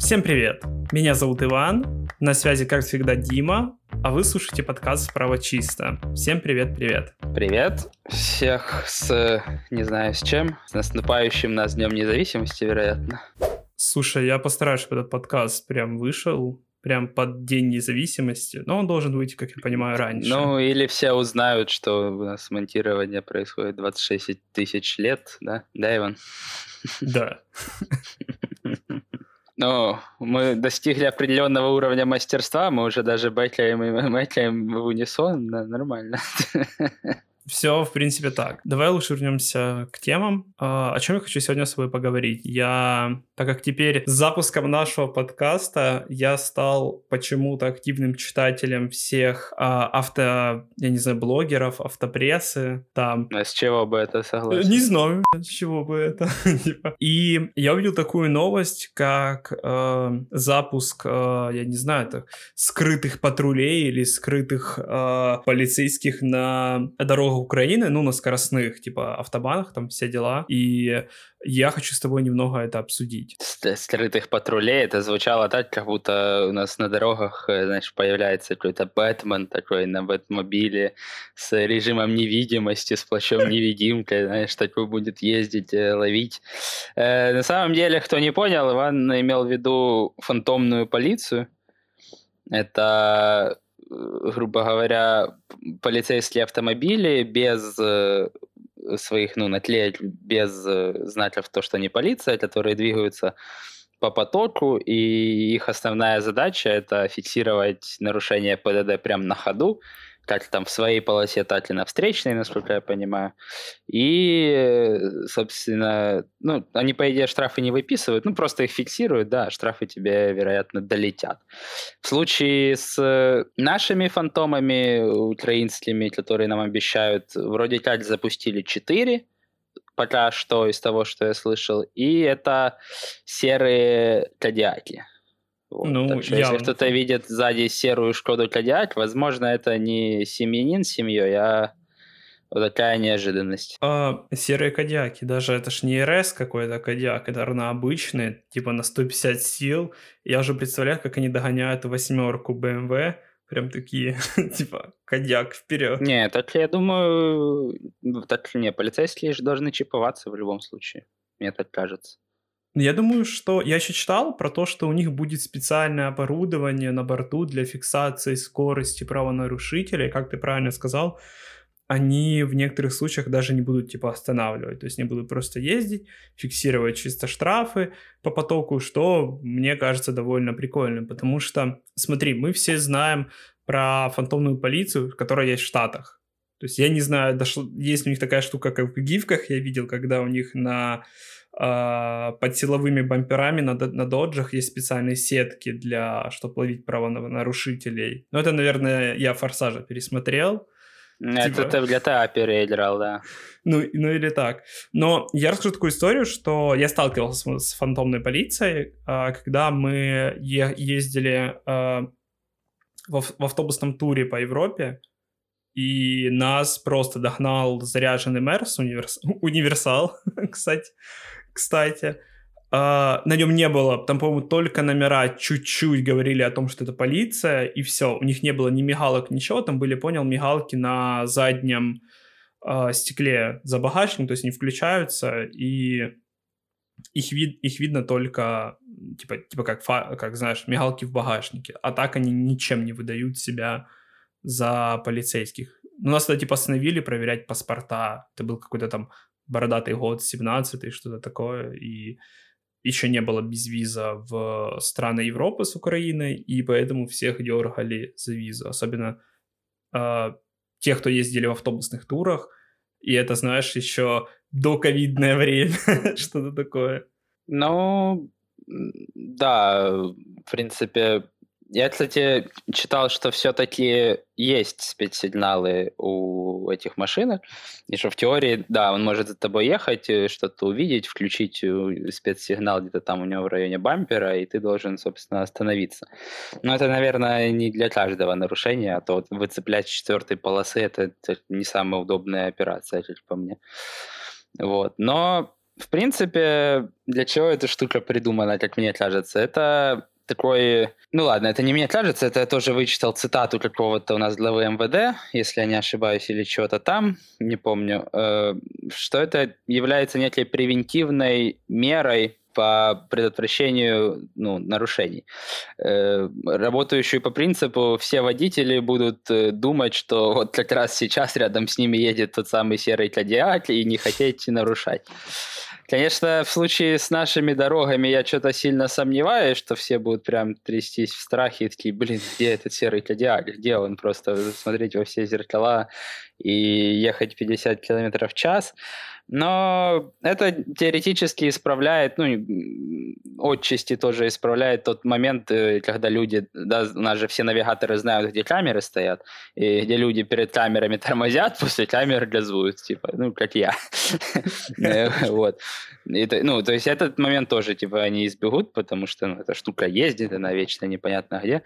Всем привет! Меня зовут Иван, на связи, как всегда, Дима, а вы слушаете подкаст «Справа чисто». Всем привет-привет! Привет! Всех с, не знаю с чем, с наступающим нас Днем Независимости, вероятно. Слушай, я постараюсь, чтобы этот подкаст прям вышел, прям под День независимости, но он должен выйти, как я понимаю, раньше. Ну, или все узнают, что у нас монтирование происходит 26 тысяч лет, да? Да, Иван? Да. Ну, мы достигли определенного уровня мастерства, мы уже даже бэкляем и мэкляем в унисон, нормально. Все, в принципе, так. Давай лучше вернемся к темам. А, о чем я хочу сегодня с тобой поговорить? Я, так как теперь с запуском нашего подкаста я стал почему-то активным читателем всех а, авто, я не знаю, блогеров, автопрессы, там. А с чего бы это согласен? Не знаю, с чего бы это. Типа. И я увидел такую новость, как э, запуск, э, я не знаю, это скрытых патрулей или скрытых э, полицейских на дорогах Украины, ну, на скоростных, типа, автобанах, там все дела, и я хочу с тобой немного это обсудить. Скрытых патрулей, это звучало так, как будто у нас на дорогах, э, знаешь, появляется какой-то Бэтмен такой на Бэтмобиле с режимом невидимости, с плащом невидимкой, знаешь, такой будет ездить, э, ловить. Э, на самом деле, кто не понял, Иван имел в виду фантомную полицию. Это грубо говоря, полицейские автомобили без э, своих, ну, на без э, знаков то, что они полиция, которые двигаются по потоку, и их основная задача это фиксировать нарушение ПДД прямо на ходу, как там в своей полосе, и на встречной, насколько я понимаю. И, собственно, ну, они, по идее, штрафы не выписывают, ну, просто их фиксируют, да, штрафы тебе, вероятно, долетят. В случае с нашими фантомами украинскими, которые нам обещают, вроде как запустили 4, пока что из того, что я слышал, и это серые кадиаки. Вот. Ну, так что, если кто-то видит сзади серую Шкоду Кодиак, возможно, это не семьянин с семьей, а вот такая неожиданность. А, серые кадиаки, даже это ж не РС какой-то кадиак, это равно обычный, типа на 150 сил. Я уже представляю, как они догоняют восьмерку BMW, прям такие, типа, кадьяк вперед. Не, так я думаю, так не, полицейские же должны чиповаться в любом случае, мне так кажется. Я думаю, что я еще читал про то, что у них будет специальное оборудование на борту для фиксации скорости правонарушителей. Как ты правильно сказал, они в некоторых случаях даже не будут типа останавливать. То есть они будут просто ездить, фиксировать чисто штрафы по потоку, что мне кажется довольно прикольным. Потому что, смотри, мы все знаем про фантомную полицию, которая есть в Штатах. То есть я не знаю, дошло, есть у них такая штука, как в гифках, я видел, когда у них на под силовыми бамперами на, на доджах есть специальные сетки для, чтобы ловить правонарушителей. Но это, наверное, я «Форсажа» пересмотрел. Это типа... ты в GTA переиграл, да. Ну, ну или так. Но я расскажу такую историю, что я сталкивался с, с фантомной полицией, а, когда мы ездили а, в, в автобусном туре по Европе, и нас просто догнал заряженный Мерс, универс... универсал, кстати, кстати. Uh, на нем не было, там, по-моему, только номера чуть-чуть говорили о том, что это полиция, и все. У них не было ни мигалок, ничего. Там были, понял, мигалки на заднем uh, стекле за багажником, то есть они включаются, и их, вид, их видно только, типа, типа как, фа, как, знаешь, мигалки в багажнике. А так они ничем не выдают себя за полицейских. Ну, нас, типа, остановили проверять паспорта. Это был какой-то там бородатый год, 17-й, что-то такое, и еще не было безвиза в страны Европы с Украиной, и поэтому всех дергали за визу, особенно э, тех, кто ездили в автобусных турах, и это, знаешь, еще до ковидное время, что-то такое. Ну, да, в принципе, я, кстати, читал, что все-таки есть спецсигналы у этих машинок, и что в теории, да, он может за тобой ехать, э, что-то увидеть, включить э, спецсигнал где-то там у него в районе бампера, и ты должен, собственно, остановиться. Но это, наверное, не для каждого нарушения, а то вот выцеплять четвертой полосы это, это не самая удобная операция, как по мне. Вот. Но в принципе, для чего эта штука придумана, как мне кажется? Это такой... Ну ладно, это не мне кажется, это я тоже вычитал цитату какого-то у нас главы МВД, если я не ошибаюсь, или чего-то там, не помню, э, что это является некой превентивной мерой по предотвращению ну, нарушений. Э, работающую по принципу, все водители будут э, думать, что вот как раз сейчас рядом с ними едет тот самый серый кадиак и не хотеть нарушать. Конечно, в случае с нашими дорогами я что-то сильно сомневаюсь, что все будут прям трястись в страхе и такие, блин, где этот серый кадиак, где он? Просто смотреть во все зеркала и ехать 50 км в час. Но это теоретически исправляет, ну, отчасти тоже исправляет тот момент, э, когда люди, да, у нас же все навигаторы знают, где камеры стоят, и где люди перед камерами тормозят, после камер газуют, типа, ну, как я. Э, вот. Ну, то есть этот момент тоже, типа, они избегут, потому что ну, эта штука ездит, она вечно непонятно где.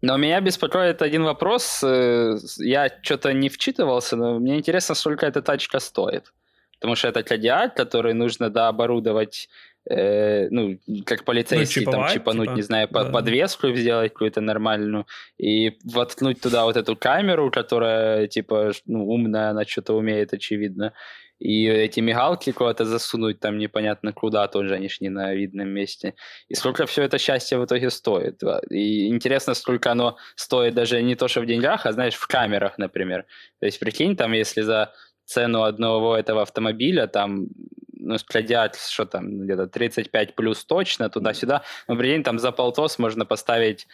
Но меня беспокоит один вопрос. Э, я что-то не вчитывался, но мне интересно, сколько эта тачка стоит. Потому что это кадиак, который нужно дооборудовать, э, ну, как полицейский, ну, там, чипануть, типа, не знаю, да. подвеску сделать какую-то нормальную, и воткнуть туда вот эту камеру, которая, типа, ну, умная, она что-то умеет, очевидно, и эти мигалки куда-то засунуть там непонятно куда, тоже они ж не на видном месте. И сколько все это счастье в итоге стоит. И интересно, сколько оно стоит даже не то, что в деньгах, а, знаешь, в камерах, например. То есть, прикинь, там, если за цену одного этого автомобиля, там, ну, складят, что там, где-то 35 плюс точно, туда-сюда. Ну, прикинь, там за полтос можно поставить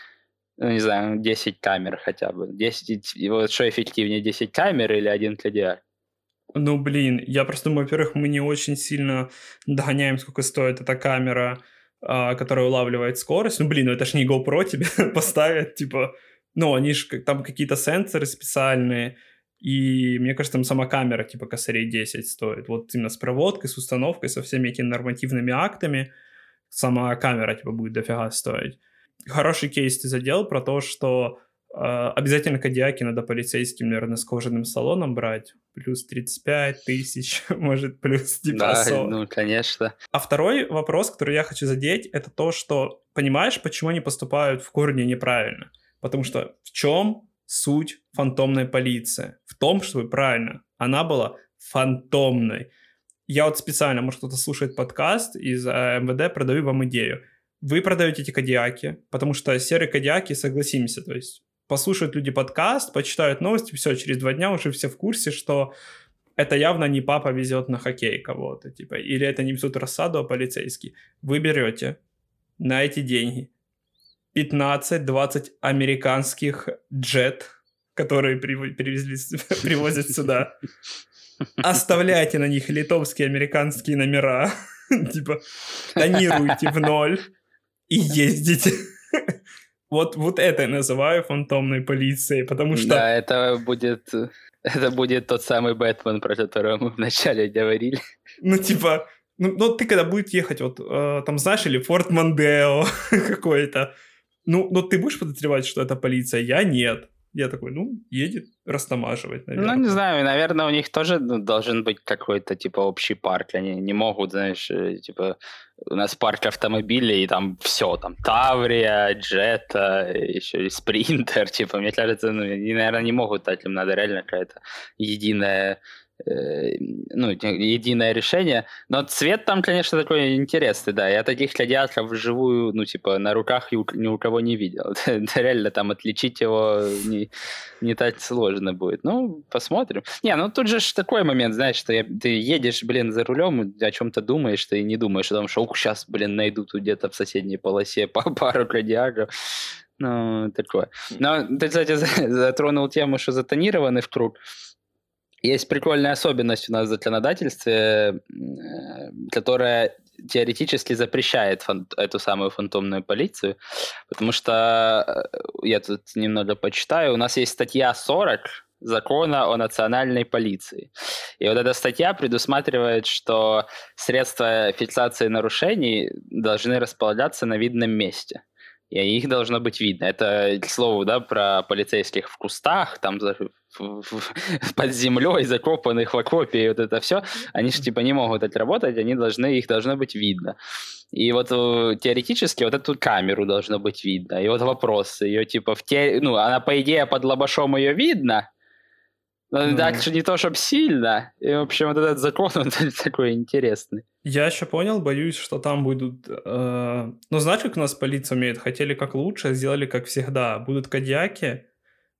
ну, не знаю, 10 камер хотя бы. 10, и вот что эффективнее, 10 камер или один кладиар? Ну, блин, я просто думаю, во-первых, мы не очень сильно догоняем, сколько стоит эта камера, а, которая улавливает скорость. Ну, блин, ну это ж не GoPro тебе поставят, типа, ну, они же там какие-то сенсоры специальные, и мне кажется, там сама камера типа косарей 10 стоит. Вот именно с проводкой, с установкой, со всеми этими нормативными актами сама камера типа будет дофига стоить. Хороший кейс ты задел про то, что э, обязательно кадиаки надо полицейским, наверное, с кожаным салоном брать. Плюс 35 тысяч, может, плюс типа Да, 40. ну, конечно. А второй вопрос, который я хочу задеть, это то, что понимаешь, почему они поступают в корне неправильно? Потому что в чем суть фантомной полиции. В том, чтобы правильно, она была фантомной. Я вот специально, может кто-то слушает подкаст из э, МВД, продаю вам идею. Вы продаете эти кадиаки, потому что серые кадиаки, согласимся, то есть послушают люди подкаст, почитают новости, все, через два дня уже все в курсе, что это явно не папа везет на хоккей кого-то, типа, или это не везут рассаду, а полицейский. Вы берете на эти деньги 15-20 американских джет, которые привезли, привозят сюда. Оставляйте на них литовские, американские номера. Типа, тонируйте в ноль и ездите. Вот, вот это я называю фантомной полицией, потому что... Да, это будет, это будет тот самый Бэтмен, про которого мы вначале говорили. Ну, типа, ну, ну ты когда будешь ехать, вот, э, там, знаешь, или Форт Мандео какой-то, ну, но ты будешь подозревать, что это полиция? Я нет. Я такой, ну, едет растамаживать, наверное. Ну, не знаю, наверное, у них тоже ну, должен быть какой-то, типа, общий парк. Они не могут, знаешь, э, типа, у нас парк автомобилей, и там все, там, Таврия, Джета, еще и Спринтер, типа, мне кажется, ну, они, наверное, не могут дать, им надо реально какая-то единая ну, единое решение. Но цвет там, конечно, такой интересный, да. Я таких кадиатров вживую, ну, типа, на руках ни у кого не видел. Реально там отличить его не, не так сложно будет. Ну, посмотрим. Не, ну тут же такой момент, знаешь, что я, ты едешь, блин, за рулем, о чем-то думаешь, ты не думаешь о том, что ух, сейчас, блин, найду тут где-то в соседней полосе пару кадиатров. Ну, такое. Но ты, кстати, затронул тему, что затонированный в круг. Есть прикольная особенность у нас в законодательстве, э, которая теоретически запрещает фан- эту самую фантомную полицию, потому что э, я тут немного почитаю, у нас есть статья 40 закона о национальной полиции. И вот эта статья предусматривает, что средства фиксации нарушений должны располагаться на видном месте. И их должно быть видно. Это, к слову, да, про полицейских в кустах, там под землей, закопанных в окопе, и вот это все. Они же типа не могут отработать, они должны, их должно быть видно. И вот э, теоретически вот эту камеру должно быть видно. И вот вопрос, ее типа в те... Ну, она по идее под лобашом ее видно, но так что не то, чтобы сильно. И, в общем, вот этот закон, он такой интересный. Я еще понял, боюсь, что там будут... Э... Ну, знаешь, как у нас полиция умеет? Хотели как лучше, сделали как всегда. Будут кадьяки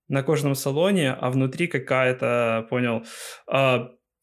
на кожном салоне, а внутри какая-то, понял, э,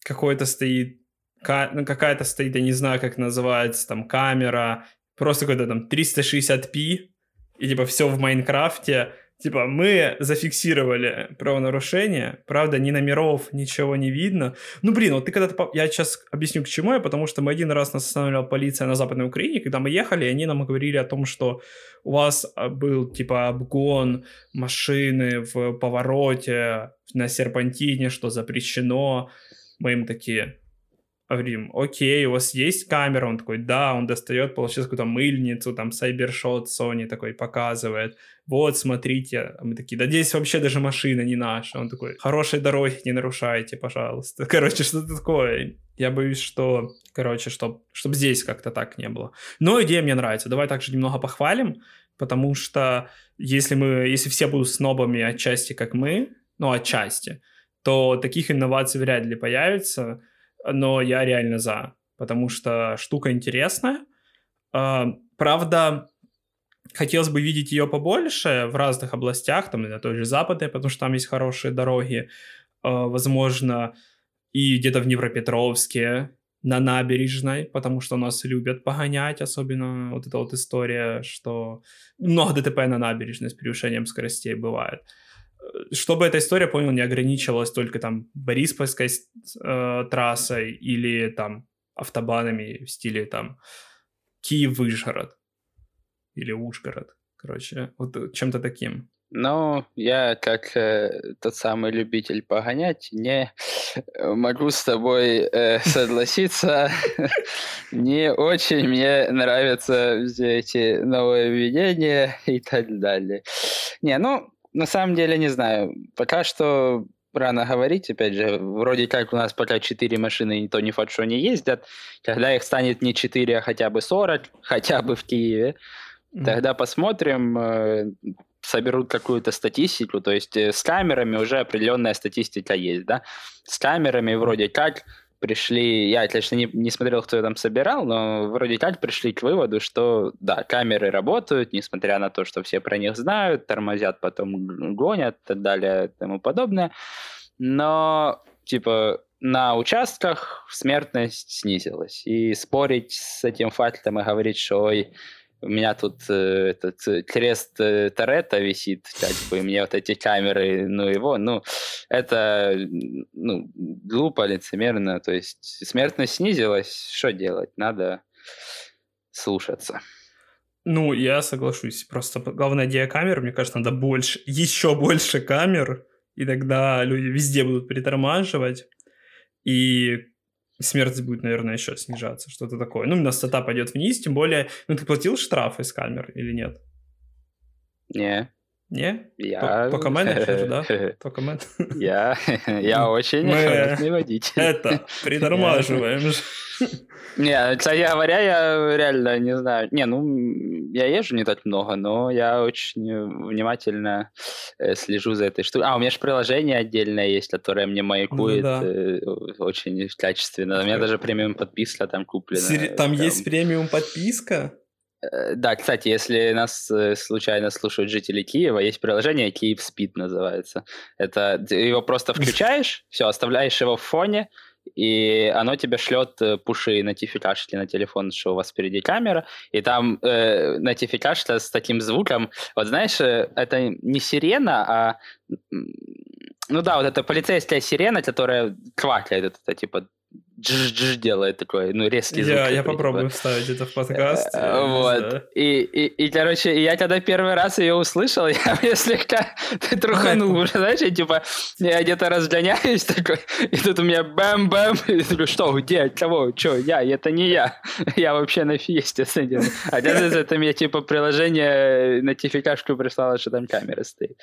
какой-то стоит... Ка... Ну, какая-то стоит, я не знаю, как называется, там, камера, просто какой-то там 360p, и типа все в Майнкрафте, Типа, мы зафиксировали правонарушение, правда, ни номеров, ничего не видно. Ну, блин, вот ты когда-то... Я сейчас объясню, к чему я, потому что мы один раз нас останавливала полиция на Западной Украине, когда мы ехали, они нам говорили о том, что у вас а, был, типа, обгон машины в повороте на серпантине, что запрещено. Мы им такие, говорим, окей, у вас есть камера? Он такой, да, он достает, получается, какую-то мыльницу, там, Cybershot Sony такой показывает. Вот, смотрите. А мы такие, да здесь вообще даже машина не наша. Он такой, хорошей дороги не нарушайте, пожалуйста. Короче, что-то такое. Я боюсь, что, короче, чтобы чтоб здесь как-то так не было. Но идея мне нравится. Давай также немного похвалим, потому что если мы, если все будут снобами отчасти, как мы, ну, отчасти, то таких инноваций вряд ли появится но я реально за, потому что штука интересная. А, правда, хотелось бы видеть ее побольше в разных областях, там, на той же западной, потому что там есть хорошие дороги, а, возможно, и где-то в Днепропетровске, на набережной, потому что нас любят погонять, особенно вот эта вот история, что много ДТП на набережной с превышением скоростей бывает. Чтобы эта история, понял, не ограничивалась только там Бориспольской э, трассой или там автобанами в стиле там Киев-Выжгород или Ужгород, короче, вот чем-то таким. Ну, я как э, тот самый любитель погонять не могу с тобой э, согласиться. Не очень мне нравятся все эти новые введения и так далее. Не, ну, на самом деле не знаю. Пока что рано говорить, опять же, вроде как у нас пока 4 машины, то не факт, что они ездят. Когда их станет не 4, а хотя бы 40, хотя бы в Киеве, тогда посмотрим, э, соберут какую-то статистику, то есть э, с камерами уже определенная статистика есть, да, с камерами вроде как пришли, я, конечно, не, не смотрел, кто там собирал, но вроде как пришли к выводу, что да, камеры работают, несмотря на то, что все про них знают, тормозят, потом гонят и так далее и тому подобное. Но, типа, на участках смертность снизилась. И спорить с этим фактом и говорить, что ой, у меня тут э, этот э, крест э, Торетто висит, как бы, мне вот эти камеры, ну, его, ну, это, ну, глупо, лицемерно, то есть смертность снизилась, что делать, надо слушаться. Ну, я соглашусь, просто главная идея камер, мне кажется, надо больше, еще больше камер, и тогда люди везде будут притормаживать, и смертность будет, наверное, еще снижаться, что-то такое. Ну, частота пойдет вниз, тем более, ну, ты платил штраф из камер или нет? Не. Не? Я... Только менеджер, да? Только менеджер. Я, я очень Мы водитель. Это, притормаживаем. Не, кстати говоря, я реально не знаю. Не, ну, я езжу не так много, но я очень внимательно э, слежу за этой штукой. А, у меня же приложение отдельное есть, которое мне маякует э, очень качественно. У меня даже премиум подписка там куплена. Там, там есть премиум подписка? Э, да, кстати, если нас э, случайно слушают жители Киева, есть приложение Киев Speed называется. Это ты его просто включаешь, все, оставляешь его в фоне, и оно тебе шлет э, пуши нотификашки на телефон, что у вас впереди камера, и там э, нотификашка с таким звуком. Вот знаешь, это не сирена, а ну да, вот это полицейская сирена, которая квакает, это типа дж делает такой, ну, резкий звук. Я, я попробую типа. вставить это в подкаст. Э, Вот. И, и, и, короче, я когда первый раз ее услышал, я, я слегка труханул, уже, знаешь, я, типа, я где-то разгоняюсь такой, и тут у меня бэм-бэм, и я такой, что, где, кого, что, я, это не я, я вообще на фиесте сидел. А это мне, типа, приложение нотификашку прислало, что там камера стоит.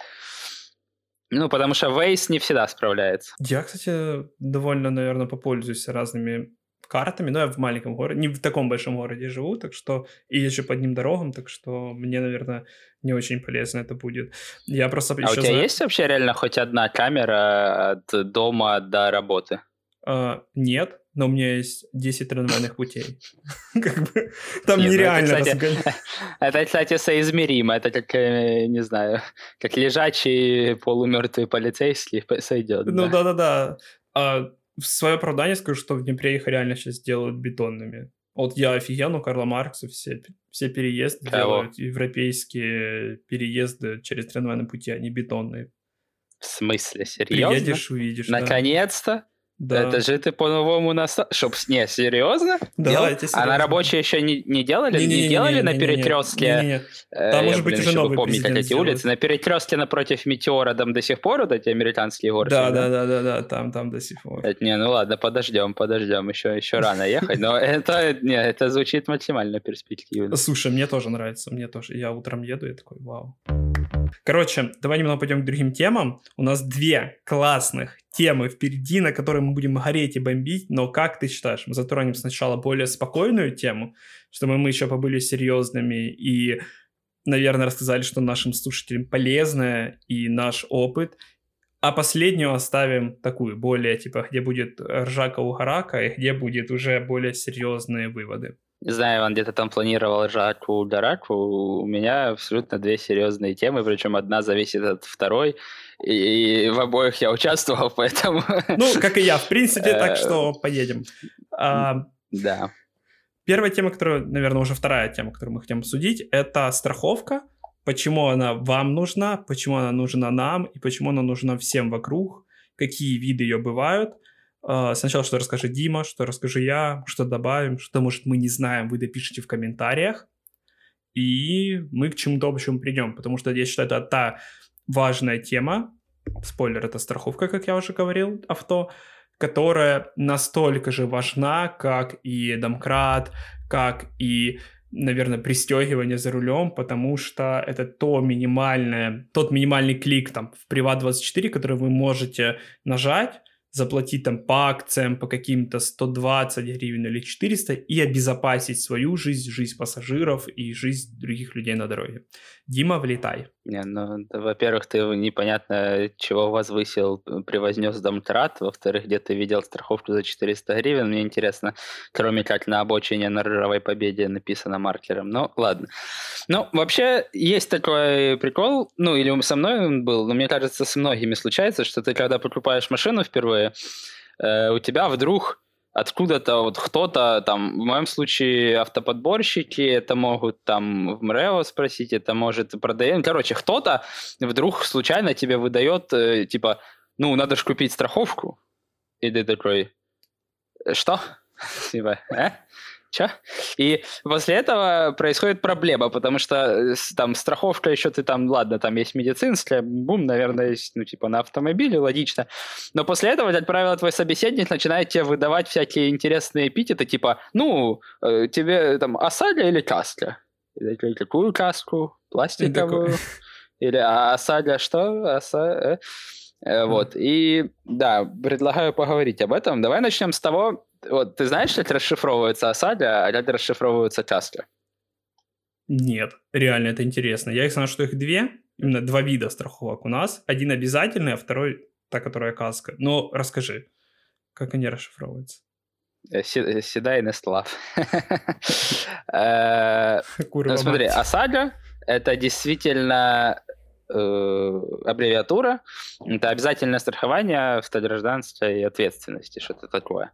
Ну, потому что Waze не всегда справляется. Я, кстати, довольно, наверное, попользуюсь разными картами, но я в маленьком городе, не в таком большом городе живу, так что и езжу по одним дорогам, так что мне, наверное, не очень полезно это будет. Я просто А у тебя знаю- есть вообще реально хоть одна камера от дома до работы? А, нет, но у меня есть 10 трамвайных путей. Как бы там ну это, нереально кстати, разгонять. Это, кстати, соизмеримо. Это как, э, не знаю, как лежачий полумертвый полицейский сойдет. Ну да. да-да-да. А в свое оправдание скажу, что в Днепре их реально сейчас делают бетонными. Вот я офигел, у Карла Маркса все, все переезды Кого? делают, европейские переезды через трамвайные пути, они бетонные. В смысле, серьезно? Приедешь, увидишь. Наконец-то? Да. Это же ты по-новому нас... Чтоб... Не, серьезно? Да, Делал? это А серьезно. на рабочие еще не, не делали? Не, делали на перекрестке? Э, Там, я, может быть, блин, уже чтобы новый помнить, как эти улицы. На перекрестке напротив метеора там до сих пор вот эти американские горки. Да, да, да, да, да, там, там до сих пор. Это, не, ну ладно, подождем, подождем, еще, еще рано ехать, но это, не, это звучит максимально перспективно. Слушай, мне тоже нравится, мне тоже. Я утром еду, я такой, вау. Короче, давай немного пойдем к другим темам. У нас две классных темы впереди, на которые мы будем гореть и бомбить. Но как ты считаешь, мы затронем сначала более спокойную тему, чтобы мы еще побыли серьезными и, наверное, рассказали, что нашим слушателям полезное и наш опыт. А последнюю оставим такую, более, типа, где будет ржака у харака, и где будет уже более серьезные выводы. Не знаю, он где-то там планировал жарку дараку. У меня абсолютно две серьезные темы, причем одна зависит от второй. И в обоих я участвовал, поэтому... Ну, как и я, в принципе, так Э, что поедем. А, Да. Первая тема, которая, наверное, уже вторая тема, которую мы хотим обсудить, это страховка. Почему она вам нужна, почему она нужна нам и почему она нужна всем вокруг, какие виды ее бывают. А, Сначала что расскажет Дима, что расскажу я, что добавим, что, может, мы не знаем, вы допишите в комментариях. И мы к чему-то общему придем, потому что я считаю, это та важная тема, спойлер, это страховка, как я уже говорил, авто, которая настолько же важна, как и домкрат, как и, наверное, пристегивание за рулем, потому что это то минимальное, тот минимальный клик там в Приват24, который вы можете нажать, заплатить там по акциям, по каким-то 120 гривен или 400 и обезопасить свою жизнь, жизнь пассажиров и жизнь других людей на дороге. Дима, влетай. Не, ну, во-первых, ты непонятно чего возвысил, превознес домтрат, во-вторых, где ты видел страховку за 400 гривен, мне интересно, кроме как на обочине на Ржавой Победе написано маркером, ну, ладно. Ну, вообще, есть такой прикол, ну, или со мной он был, но мне кажется, с многими случается, что ты, когда покупаешь машину впервые, э, у тебя вдруг откуда-то вот кто-то там, в моем случае автоподборщики, это могут там в МРЭО спросить, это может продаем. Короче, кто-то вдруг случайно тебе выдает, э, типа, ну, надо же купить страховку. И ты такой, «Э, что? Типа, э? Чё? И после этого происходит проблема, потому что э, там страховка еще ты там, ладно, там есть медицинская, бум, наверное, есть, ну, типа на автомобиле, логично. Но после этого, как правило, твой собеседник начинает тебе выдавать всякие интересные эпитеты, типа, ну, э, тебе там осадля или каска? И ты такой, какую каску? Пластиковую? Или а осадля что? Оса... Э, Вот, и да, предлагаю поговорить об этом. Давай начнем с того, вот ты знаешь, как расшифровывается осадля, а как расшифровывается каска? Нет, реально это интересно. Я их знаю, что их две, именно два вида страховок у нас. Один обязательный, а второй та, которая каска. Но расскажи, как они расшифровываются? Э, Си- э, Седай Нестлав. Э, Ну, смотри. ОСАГО — это действительно аббревиатура. Это обязательное страхование автогражданской ответственности, что-то такое.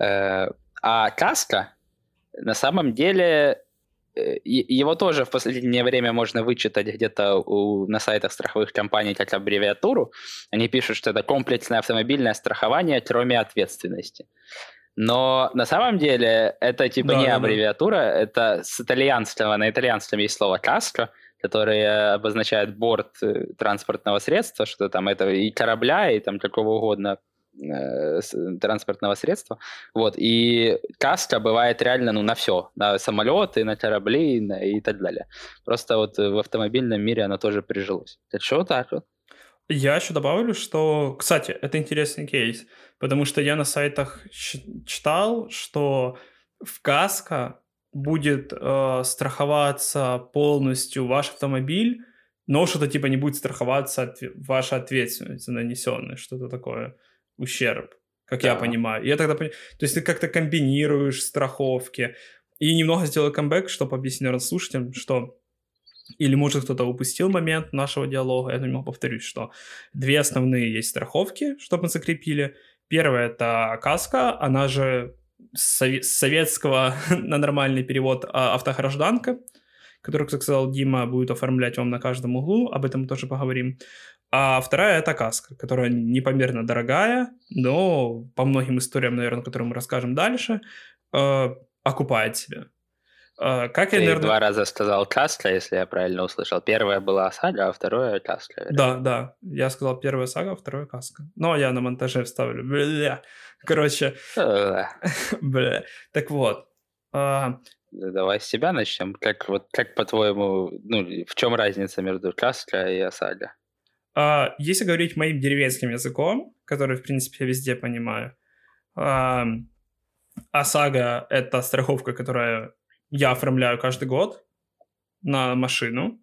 А каска на самом деле э, его тоже в последнее время можно вычитать где-то у- на сайтах страховых компаний как аббревиатуру. Они пишут, что это комплексное автомобильное страхование, кроме ответственности. Но на самом деле это типа да, не да, аббревиатура, да. это с итальянского, на итальянском есть слово «кастро», которое обозначает борт э, транспортного средства, что там это и корабля, и там какого угодно транспортного средства. Вот. И каска бывает реально ну, на все. На самолеты, на корабли на, и так далее. Просто вот в автомобильном мире оно тоже прижилось. Это что так вот? Я еще добавлю, что, кстати, это интересный кейс, потому что я на сайтах читал, что в каско будет э, страховаться полностью ваш автомобиль, но что-то типа не будет страховаться от, ваша ответственность за нанесенный, что-то такое, ущерб, как да. я понимаю. Я тогда понимаю, то есть ты как-то комбинируешь страховки. И немного сделаю камбэк, чтобы объяснить слушателям, что или, может, кто-то упустил момент нашего диалога. Я немного повторюсь, что две основные есть страховки, чтобы мы закрепили. Первая — это каска, она же с советского на нормальный перевод а, автогражданка, которую, как сказал Дима, будет оформлять вам на каждом углу, об этом мы тоже поговорим. А вторая — это каска, которая непомерно дорогая, но по многим историям, наверное, которые мы расскажем дальше, э, окупает себя. А, как Ты я, наверное... два раза сказал Кастля, если я правильно услышал. Первая была Сага, а второе Кастля. Да, да. Я сказал первая Сага, а второе Каска. Но я на монтаже вставлю. Бля. Короче. Бля. Так вот. А, давай с себя начнем. Как, вот, как по-твоему, ну, в чем разница между Кастля и Осага? Если говорить моим деревенским языком, который, в принципе, я везде понимаю, ОСАГО — это страховка, которая я оформляю каждый год на машину.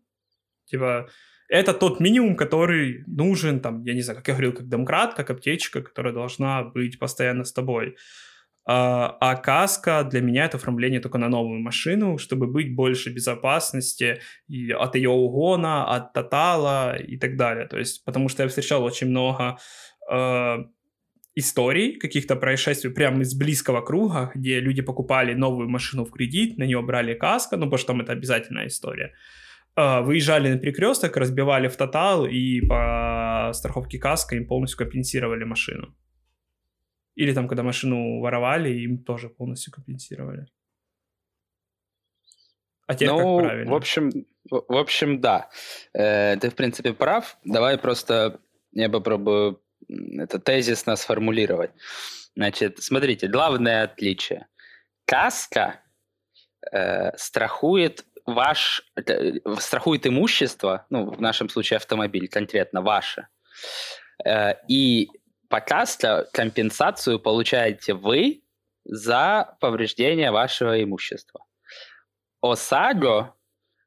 Типа, это тот минимум, который нужен, там, я не знаю, как я говорил, как домкрат, как аптечка, которая должна быть постоянно с тобой. А, а каска для меня это оформление только на новую машину, чтобы быть больше безопасности и от ее угона, от тотала и так далее. То есть, потому что я встречал очень много э, историй, каких-то происшествий прямо из близкого круга, где люди покупали новую машину в кредит, на нее брали каско, ну, потому что там это обязательная история. А, выезжали на перекресток, разбивали в тотал и по страховке каска им полностью компенсировали машину. Или там, когда машину воровали, им тоже полностью компенсировали. А тебе ну, как правильно? В общем, в общем, да. Э, ты, в принципе, прав. Давай просто я попробую это тезисно сформулировать. Значит, смотрите, главное отличие. Каска э, страхует ваш, э, страхует имущество, ну, в нашем случае автомобиль, конкретно ваше. Э, и по каске компенсацию получаете вы за повреждение вашего имущества. ОСАГО,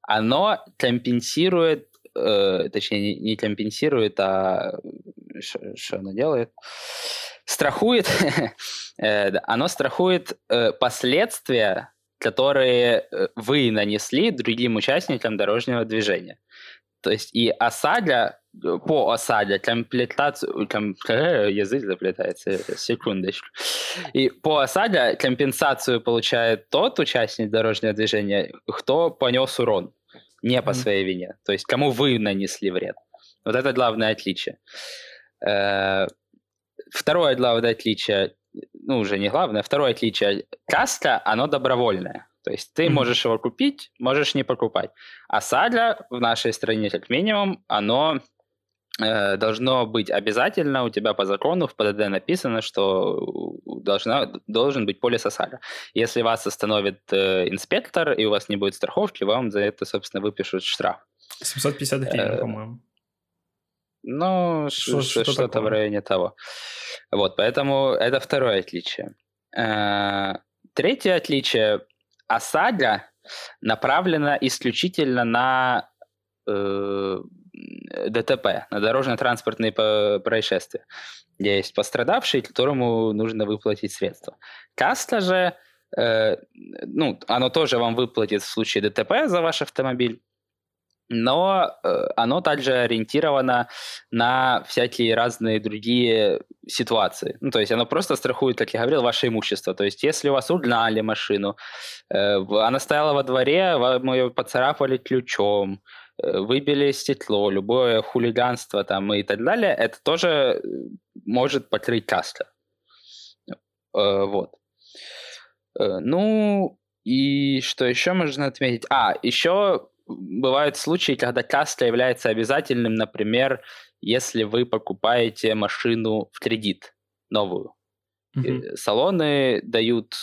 оно компенсирует, э, точнее, не, не компенсирует, а что оно делает? Страхует, э, оно страхует э, последствия, которые э, вы нанесли другим участникам дорожного движения. То есть и осадя, по осаде комплектацию, ком, язык заплетается, секундочку. И по осаде компенсацию получает тот участник дорожного движения, кто понес урон, не по своей вине. То есть кому вы нанесли вред. Вот это главное отличие. Э, второе главное отличие, ну, уже не главное, второе отличие, каска, оно добровольное. То есть ты mm-hmm. можешь его купить, можешь не покупать. А садля в нашей стране, как минимум, оно э, должно быть обязательно у тебя по закону в ПДД написано, что должна, должен быть полис осаля. Если вас остановит э, инспектор и у вас не будет страховки, вам за это, собственно, выпишут штраф. 750 гривен, э, по-моему. Ну, что, что, что-то в районе того. Вот, поэтому это второе отличие. Э, третье отличие. Осада направлена исключительно на э, ДТП, на дорожно-транспортные происшествия, где есть пострадавший, которому нужно выплатить средства. Каста же, э, ну, оно тоже вам выплатит в случае ДТП за ваш автомобиль, но э, оно также ориентировано на всякие разные другие ситуации. Ну, то есть оно просто страхует, как я говорил, ваше имущество. То есть если у вас угнали машину, э, она стояла во дворе, вам ее поцарапали ключом, э, выбили стекло, любое хулиганство там и так далее, это тоже может покрыть. Вот. Э, ну, и что еще можно отметить? А, еще бывают случаи, когда каска является обязательным, например, если вы покупаете машину в кредит новую. Mm-hmm. Салоны дают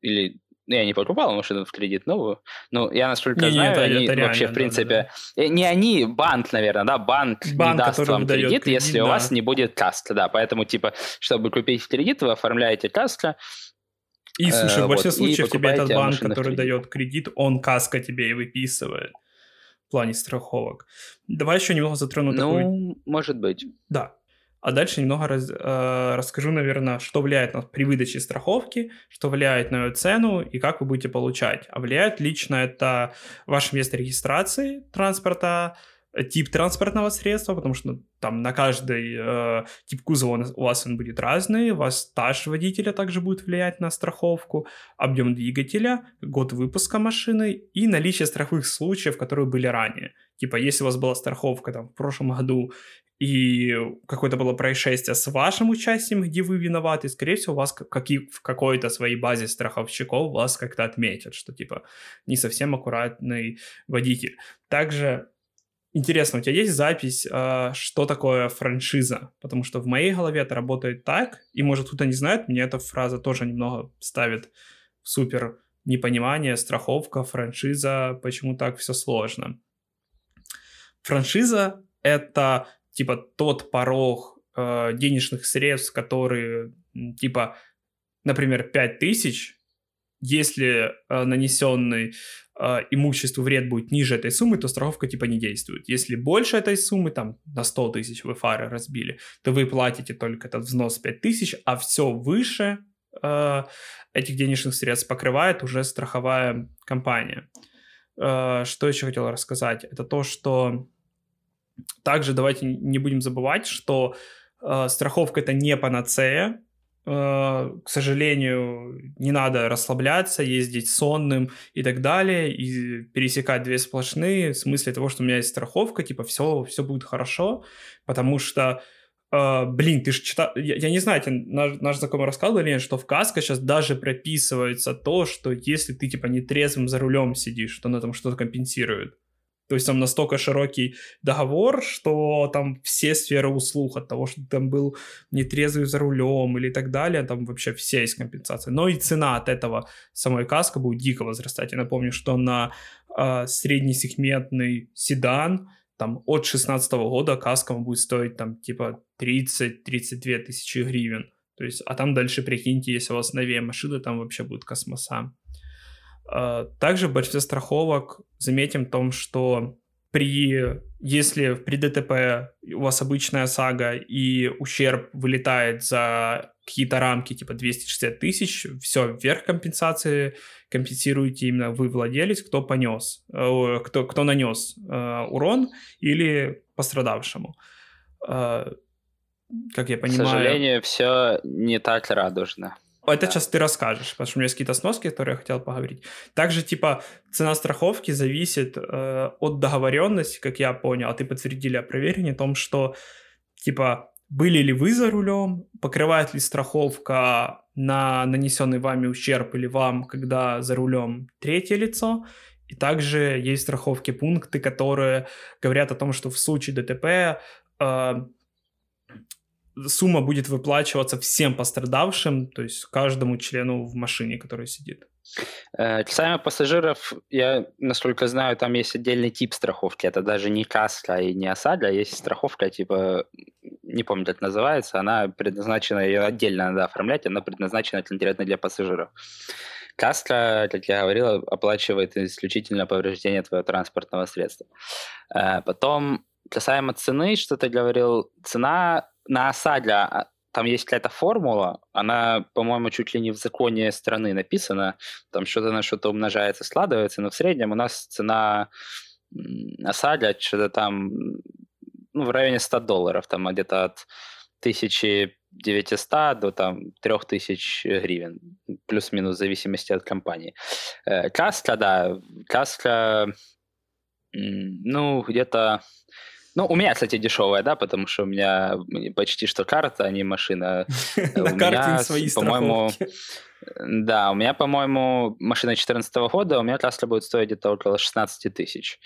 или ну, я не покупал машину в кредит новую, но я насколько не, знаю, не, это, они это вообще, реально, в принципе, да, да, да. не они, банк, наверное, да, банк, банк не даст вам кредит, кредит, если да. у вас не будет каска, да, поэтому, типа, чтобы купить кредит, вы оформляете каска, и, слушай, в большинстве вот, случаев тебе этот банк, который дает кредит, он каска тебе и выписывает в плане страховок. Давай еще немного затрону ну, такой... может быть. Да, а дальше немного раз, э, расскажу, наверное, что влияет на, при выдаче страховки, что влияет на ее цену и как вы будете получать. А влияет лично это ваше место регистрации транспорта, тип транспортного средства, потому что ну, там на каждый э, тип кузова у вас он будет разный, у вас стаж водителя также будет влиять на страховку, объем двигателя, год выпуска машины и наличие страховых случаев, которые были ранее. Типа, если у вас была страховка там в прошлом году и какое-то было происшествие с вашим участием, где вы виноваты, скорее всего, у вас как и в какой-то своей базе страховщиков вас как-то отметят, что типа не совсем аккуратный водитель. Также интересно, у тебя есть запись, а, что такое франшиза? Потому что в моей голове это работает так, и может кто-то не знает, мне эта фраза тоже немного ставит в супер непонимание, страховка, франшиза, почему так все сложно. Франшиза — это типа тот порог э, денежных средств, которые типа, например, 5000, если э, нанесенный э, имуществу вред будет ниже этой суммы, то страховка типа не действует. Если больше этой суммы, там на 100 тысяч вы фары разбили, то вы платите только этот взнос 5 тысяч, а все выше э, этих денежных средств покрывает уже страховая компания. Э, что еще хотел рассказать? Это то, что также давайте не будем забывать, что э, страховка это не панацея. Э, к сожалению, не надо расслабляться, ездить сонным и так далее, и пересекать две сплошные в смысле того, что у меня есть страховка, типа все, все будет хорошо, потому что Uh, блин, ты же читал... Я, я не знаю, тебе наш, наш знакомый рассказывал или нет, что в КАСКО сейчас даже прописывается то, что если ты, типа, не трезвым за рулем сидишь, то на там что-то компенсирует. То есть там настолько широкий договор, что там все сферы услуг от того, что ты там был нетрезвый за рулем или так далее, там вообще все есть компенсация. Но и цена от этого самой каска будет дико возрастать. Я напомню, что на э, среднесегментный седан там от 16 года каска будет стоить там типа 30-32 тысячи гривен. То есть, а там дальше, прикиньте, если у вас новее машины, там вообще будет космоса. А, также в большинстве страховок заметим в том, что при, если при ДТП у вас обычная сага и ущерб вылетает за какие-то рамки типа 260 тысяч, все, вверх компенсации компенсируете именно вы владелец, кто понес, э, кто, кто нанес э, урон или пострадавшему. Э, как я понимаю... К сожалению, все не так радужно. Это сейчас ты расскажешь, потому что у меня есть какие-то сноски, которые я хотел поговорить. Также, типа, цена страховки зависит э, от договоренности, как я понял, а ты подтвердили о проверении, о том, что, типа, были ли вы за рулем, покрывает ли страховка на нанесенный вами ущерб или вам, когда за рулем третье лицо, и также есть страховки пункты, которые говорят о том, что в случае ДТП э, сумма будет выплачиваться всем пострадавшим, то есть каждому члену в машине, который сидит. Э, касаемо пассажиров, я, насколько знаю, там есть отдельный тип страховки. Это даже не каска и не осада, а есть страховка, типа, не помню, как называется, она предназначена, ее отдельно надо оформлять, она предназначена конкретно для пассажиров. Каска, как я говорил, оплачивает исключительно повреждение твоего транспортного средства. Э, потом, касаемо цены, что ты говорил, цена на осаде а, там есть какая-то формула, она, по-моему, чуть ли не в законе страны написана, там что-то на что-то умножается, складывается, но в среднем у нас цена осадя что-то там ну, в районе 100 долларов, там где-то от 1900 до там 3000 гривен, плюс-минус в зависимости от компании. Э, каска, да, каска, ну, где-то ну, у меня, кстати, дешевая, да, потому что у меня почти что карта, а не машина. На карте свои по-моему, Да, у меня, по-моему, машина 2014 года, у меня Tesla будет стоить где-то около 16 тысяч.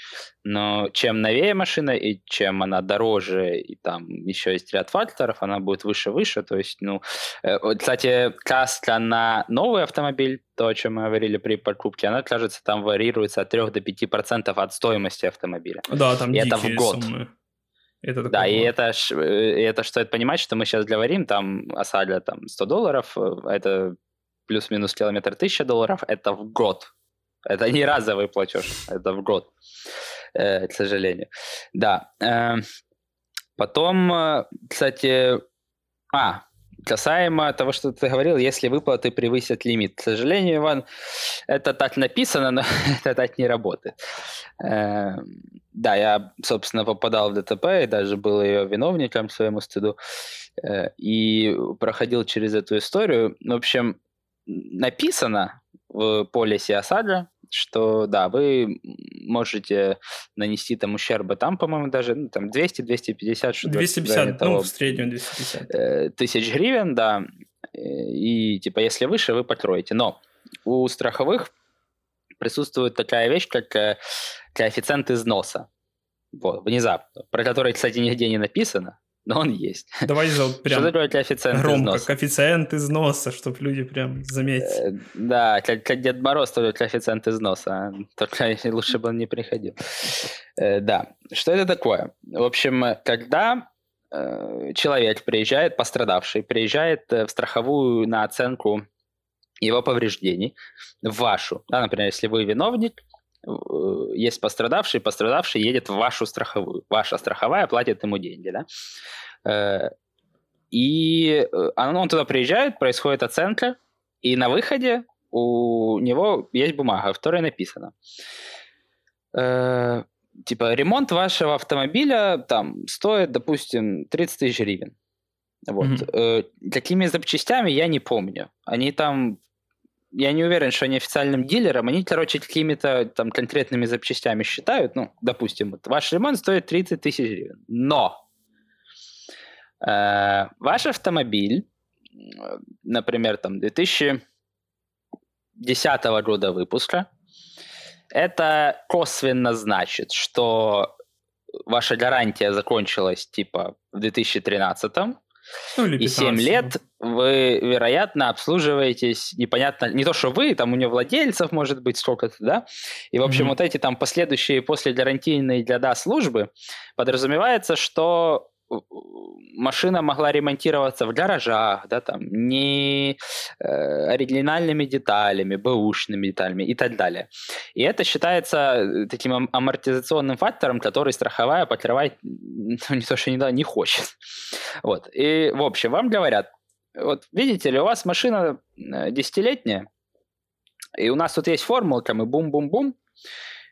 Но чем новее машина и чем она дороже, и там еще есть ряд факторов, она будет выше-выше. То есть, ну, э, кстати, Tesla на новый автомобиль, то, о чем мы говорили при покупке, она, кажется, там варьируется от 3 до 5% от стоимости автомобиля. Да, там и это в год. Суммы. Это да, и это, э, это стоит понимать, что мы сейчас говорим, там осадля там 100 долларов, э, это плюс-минус километр 1000 долларов, это в год. Это не разовый платеж, это в год, э, к сожалению. Да. Э, потом, э, кстати, а, касаемо того, что ты говорил, если выплаты превысят лимит. К сожалению, Иван, это так написано, но это так не работает. Э, да, я, собственно, попадал в ДТП и даже был ее виновником своему стыду э, и проходил через эту историю. В общем, написано в полисе осадка, что да, вы можете нанести там ущербы там, по-моему, даже ну, там 200-250, что 250, ну, того, в среднем 250. Э, тысяч гривен, да, и типа если выше, вы покроете. Но у страховых присутствует такая вещь, как э, коэффициент износа. Вот, внезапно, про который, кстати, нигде не написано, но он есть. Давай прям Что такое коэффициент громко, износа? коэффициент износа, чтобы люди прям заметили. Э, да, как, как Дед Мороз, тоже коэффициент износа. А только лучше бы он не приходил. Э, да, что это такое? В общем, когда э, человек приезжает, пострадавший, приезжает в страховую на оценку его повреждений, в вашу, да, например, если вы виновник, есть пострадавший, пострадавший едет в вашу страховую. Ваша страховая платит ему деньги, да? Э, и э, он туда приезжает, происходит оценка, и на выходе у него есть бумага, в которой написано. Э, типа, ремонт вашего автомобиля там стоит, допустим, 30 тысяч гривен. Вот. Mm-hmm. Какими запчастями, я не помню. Они там я не уверен, что они официальным дилером, они, короче, какими-то там конкретными запчастями считают, ну, допустим, вот ваш ремонт стоит 30 тысяч гривен, но э, ваш автомобиль, например, там 2010 года выпуска, это косвенно значит, что ваша гарантия закончилась типа в 2013 ну, и 7 лет вы, вероятно, обслуживаетесь непонятно, не то, что вы, там у него владельцев может быть сколько-то, да, и, в общем, mm-hmm. вот эти там последующие после гарантийной для да службы подразумевается, что машина могла ремонтироваться в гаражах, да, там, не э, оригинальными деталями, бэушными деталями и так далее. И это считается э, таким амортизационным фактором, который страховая покрывать ну, не то, что не, не хочет. Вот. И, в общем, вам говорят, вот видите ли, у вас машина э, десятилетняя, и у нас тут есть формулка, мы бум-бум-бум,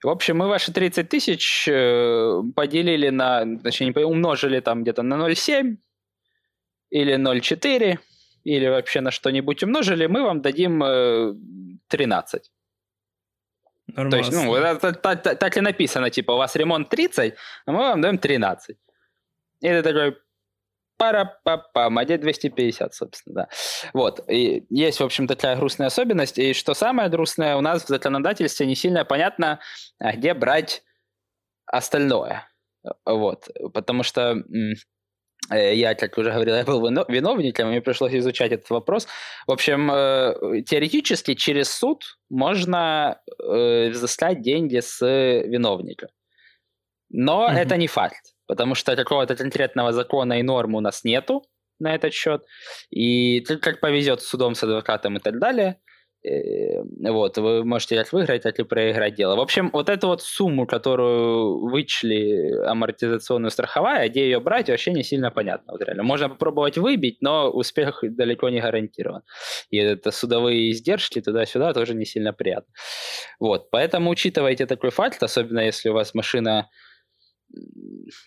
в общем, мы ваши 30 тысяч э, поделили на, точнее, умножили там где-то на 0,7 или 0,4 или вообще на что-нибудь умножили, мы вам дадим 13. Нормально. То есть, ну, это, так, так, так и написано, типа, у вас ремонт 30, а мы вам даем 13. И ты такой, пара-па-пам, а где 250, собственно, да. Вот, и есть, в общем, такая грустная особенность, и что самое грустное, у нас в законодательстве не сильно понятно, а где брать остальное, вот, потому что э, я, как уже говорил, я был виновником, и мне пришлось изучать этот вопрос. В общем, э, теоретически через суд можно э, взыскать деньги с виновника. Но mm-hmm. это не факт потому что какого-то конкретного закона и нормы у нас нету на этот счет. И как повезет с судом, с адвокатом и так далее. Э, вот, вы можете как выиграть, так и проиграть дело. В общем, вот эту вот сумму, которую вычли амортизационную страховая, где ее брать, вообще не сильно понятно. Вот реально. Можно попробовать выбить, но успех далеко не гарантирован. И это судовые издержки туда-сюда тоже не сильно приятно. Вот, поэтому учитывайте такой факт, особенно если у вас машина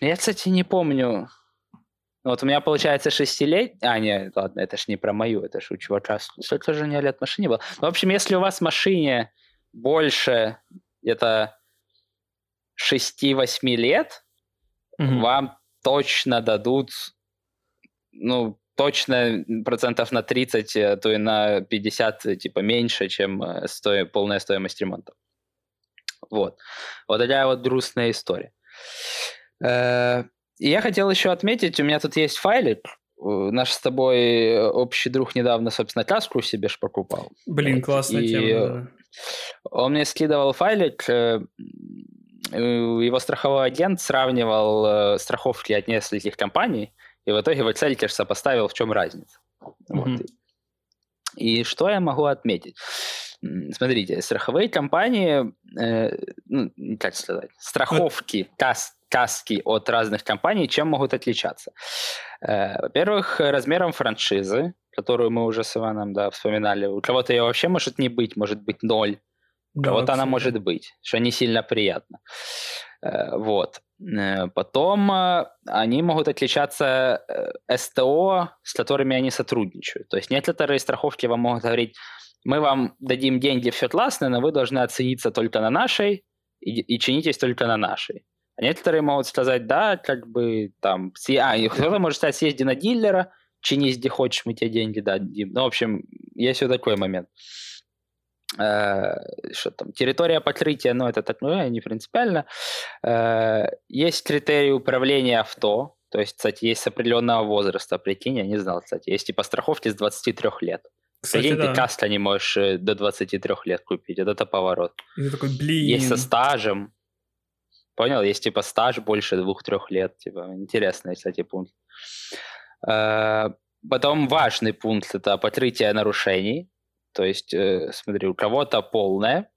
я, кстати, не помню. Вот у меня получается шестилетний... А, нет, ладно, это ж не про мою, это ж у чувака... Сколько же у него лет машине было? Ну, в общем, если у вас в машине больше где-то 6-8 лет, угу. вам точно дадут, ну, точно процентов на 30, а то и на 50 типа меньше, чем э, сто... полная стоимость ремонта. Вот. Вот такая вот грустная история. Э, и я хотел еще отметить, у меня тут есть файлик, наш с тобой общий друг недавно, собственно, каску себе ж покупал. Блин, классная и тема. Он мне скидывал файлик, э, его страховой агент сравнивал страховки от нескольких компаний, и в итоге в Excel сопоставил, в чем разница. Mm-hmm. Вот. И что я могу отметить? Смотрите, страховые компании, э, ну, как сказать, страховки, кас, каски от разных компаний чем могут отличаться? Э, во-первых, размером франшизы, которую мы уже с Иваном да, вспоминали. У кого-то ее вообще может не быть, может быть ноль. У да, кого-то она может быть, что не сильно приятно. Э, вот. Э, потом э, они могут отличаться э, СТО, с которыми они сотрудничают. То есть некоторые страховки вам могут говорить, мы вам дадим деньги, все классно, но вы должны оцениться только на нашей и, и чинитесь только на нашей. А некоторые могут сказать, да, как бы там, а, кто-то может сказать, съезди на дилера, чинись где хочешь, мы тебе деньги дадим. Ну, в общем, есть вот такой момент. Э, что там, территория покрытия, ну, это так, ну, не принципиально. Э, есть критерии управления авто, то есть, кстати, есть с определенного возраста, прикинь, я не знал, кстати, есть типа страховки с 23 лет. Кстати, да. ты каска не можешь э, до 23 лет купить, вот это поворот. И ты такой, блин. Есть со стажем, понял, есть типа стаж больше двух-трех лет, типа, интересный, кстати, пункт. Потом важный пункт – это покрытие нарушений. То есть, э, смотри, у кого-то полное,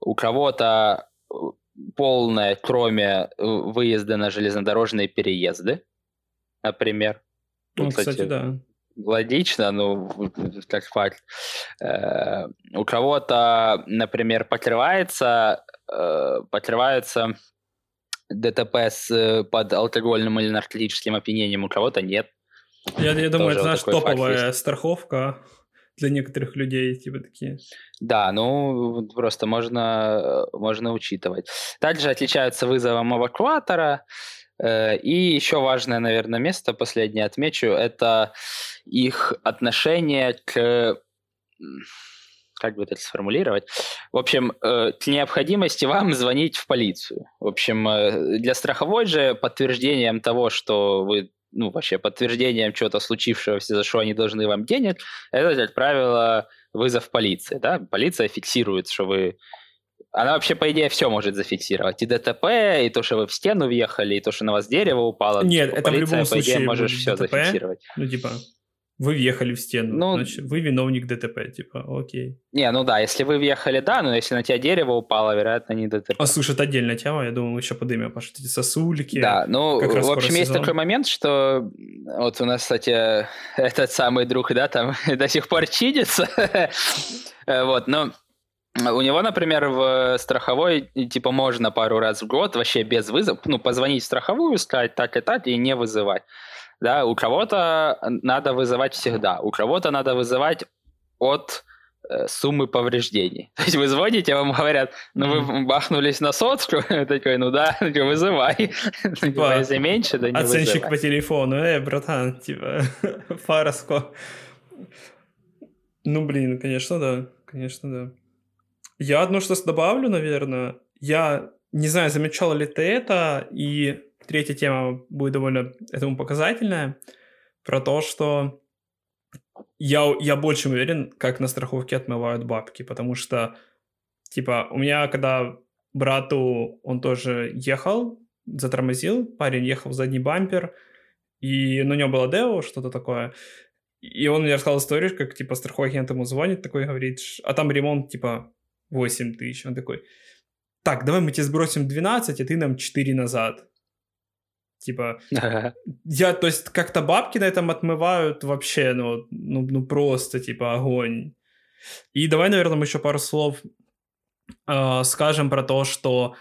у кого-то э, полное, кроме э, выезда на железнодорожные переезды, например. Ну, Тут, кстати, кстати, да. Логично, ну, как факт. У кого-то, например, покрывается, покрывается ДТП с, под алкогольным или наркотическим опьянением, у кого-то нет. Я, я думаю, это, знаешь, топовая страховка для некоторых людей, типа такие. Да, ну просто можно, можно учитывать. Также отличаются вызовом эвакуатора. Э, и еще важное, наверное, место, последнее отмечу, это их отношение к как бы это сформулировать? В общем, э, к необходимости вам звонить в полицию. В общем, э, для страховой же подтверждением того, что вы ну, вообще подтверждением чего-то случившегося, за что они должны вам денег, это, как правило, вызов полиции, да, полиция фиксирует, что вы она вообще, по идее, все может зафиксировать. И ДТП, и то, что вы в стену въехали, и то, что на вас дерево упало. Нет, это полиция, в любом по идее, может все ДТП, зафиксировать. Ну, типа, вы въехали в стену, ну, значит, вы виновник ДТП, типа, окей. Не, ну да, если вы въехали, да, но если на тебя дерево упало, вероятно, не ДТП. А слушай, это отдельная тема, я думаю, мы еще подымем, потому что эти сосульки. Да, ну, в общем, есть такой момент, что вот у нас, кстати, этот самый друг, да, там до сих пор чидится, вот, но у него, например, в страховой, типа, можно пару раз в год вообще без вызова, ну, позвонить в страховую, сказать так и так, и не вызывать. Да, у кого-то надо вызывать всегда, у кого-то надо вызывать от э, суммы повреждений. То есть вы звоните, вам говорят, ну вы бахнулись на сотку, такой, ну да, вызывай. Типа, если меньше, да не Оценщик по телефону, эй, братан, типа, фараско. Ну, блин, конечно, да, конечно, да. Я одно что добавлю, наверное. Я не знаю, замечал ли ты это, и третья тема будет довольно этому показательная, про то, что я, я больше уверен, как на страховке отмывают бабки, потому что, типа, у меня, когда брату, он тоже ехал, затормозил, парень ехал в задний бампер, и у него было Део, что-то такое, и он мне рассказал историю, как, типа, страховой агент ему звонит, такой говорит, а там ремонт, типа, 8 тысяч. Он такой, так, давай мы тебе сбросим 12, а ты нам 4 назад. Типа, я, то есть, как-то бабки на этом отмывают вообще, ну, ну, ну просто, типа, огонь. И давай, наверное, мы еще пару слов э, скажем про то, что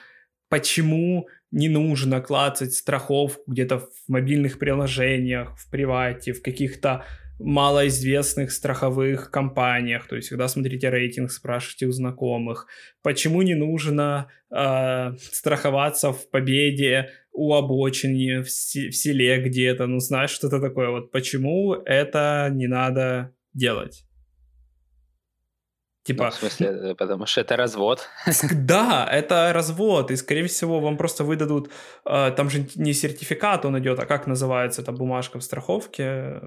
почему не нужно клацать страховку где-то в мобильных приложениях, в привате, в каких-то малоизвестных страховых компаниях, то есть всегда смотрите рейтинг, спрашивайте у знакомых, почему не нужно э, страховаться в победе у обочины, в, в селе где-то, ну знаешь, что-то такое, вот почему это не надо делать. Типа... Ну, в смысле, э, потому что это развод. Да, это развод, и, скорее всего, вам просто выдадут... Э, там же не сертификат он идет, а как называется эта бумажка в страховке?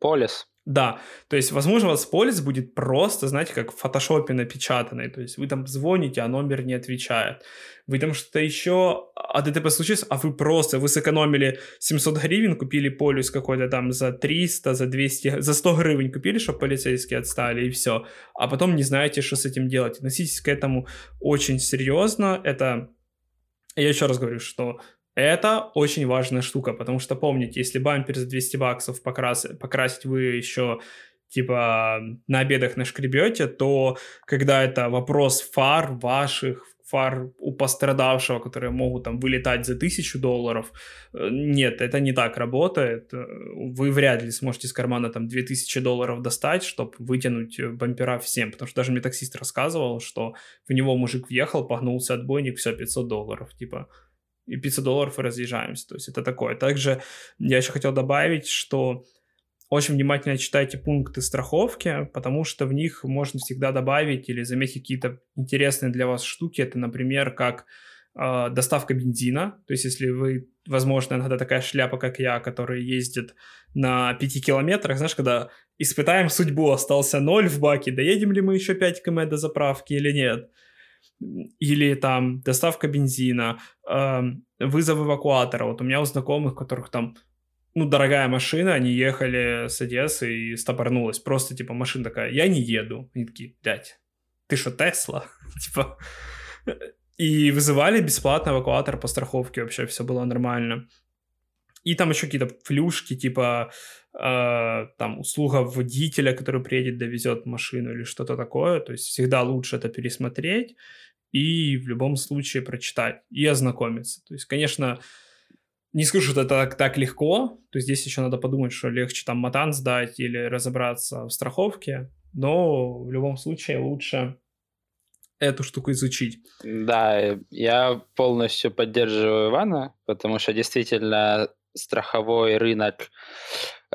Полис. Да, то есть, возможно, у вас полис будет просто, знаете, как в фотошопе напечатанный, то есть вы там звоните, а номер не отвечает. Вы там что-то еще, а ДТП случилось, а вы просто, вы сэкономили 700 гривен, купили полис какой-то там за 300, за 200, за 100 гривен купили, чтобы полицейские отстали, и все. А потом не знаете, что с этим делать. Относитесь к этому очень серьезно. Это, я еще раз говорю, что это очень важная штука, потому что помните, если бампер за 200 баксов покрас... покрасить вы еще типа на обедах нашкребете, то когда это вопрос фар ваших, фар у пострадавшего, которые могут там вылетать за тысячу долларов, э, нет, это не так работает. Э, вы вряд ли сможете из кармана там 2000 долларов достать, чтобы вытянуть э, бампера всем, потому что даже мне таксист рассказывал, что в него мужик въехал, погнулся отбойник, все, 500 долларов, типа и 500 долларов и разъезжаемся. То есть это такое. Также я еще хотел добавить, что очень внимательно читайте пункты страховки, потому что в них можно всегда добавить или заметить какие-то интересные для вас штуки. Это, например, как э, доставка бензина. То есть если вы, возможно, иногда такая шляпа, как я, который ездит на 5 километрах, знаешь, когда испытаем судьбу, остался 0 в баке, доедем ли мы еще 5 км до заправки или нет – или там доставка бензина, э, вызов эвакуатора. Вот у меня у знакомых, которых там ну, дорогая машина, они ехали с Одессы и стопорнулась. Просто, типа, машина такая, я не еду. Они такие, блядь, ты что, Тесла? типа, и вызывали бесплатно эвакуатор по страховке, вообще все было нормально. И там еще какие-то флюшки, типа, э, там, услуга водителя, который приедет, довезет машину или что-то такое. То есть всегда лучше это пересмотреть и в любом случае прочитать и ознакомиться. То есть, конечно, не скажу, что это так, так легко, то есть здесь еще надо подумать, что легче там матан сдать или разобраться в страховке, но в любом случае лучше эту штуку изучить. Да, я полностью поддерживаю Ивана, потому что действительно страховой рынок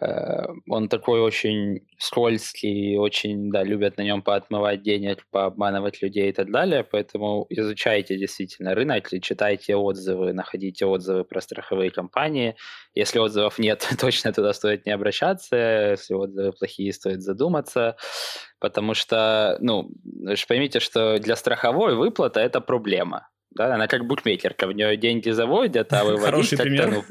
Э, он такой очень скользкий, очень, да, любят на нем поотмывать денег, пообманывать людей и так далее, поэтому изучайте действительно рынок, читайте отзывы, находите отзывы про страховые компании. Если отзывов нет, точно туда стоит не обращаться, если отзывы плохие, стоит задуматься, потому что, ну, поймите, что для страховой выплата это проблема. Да, она как букмекерка, в нее деньги заводят, а выводить пример.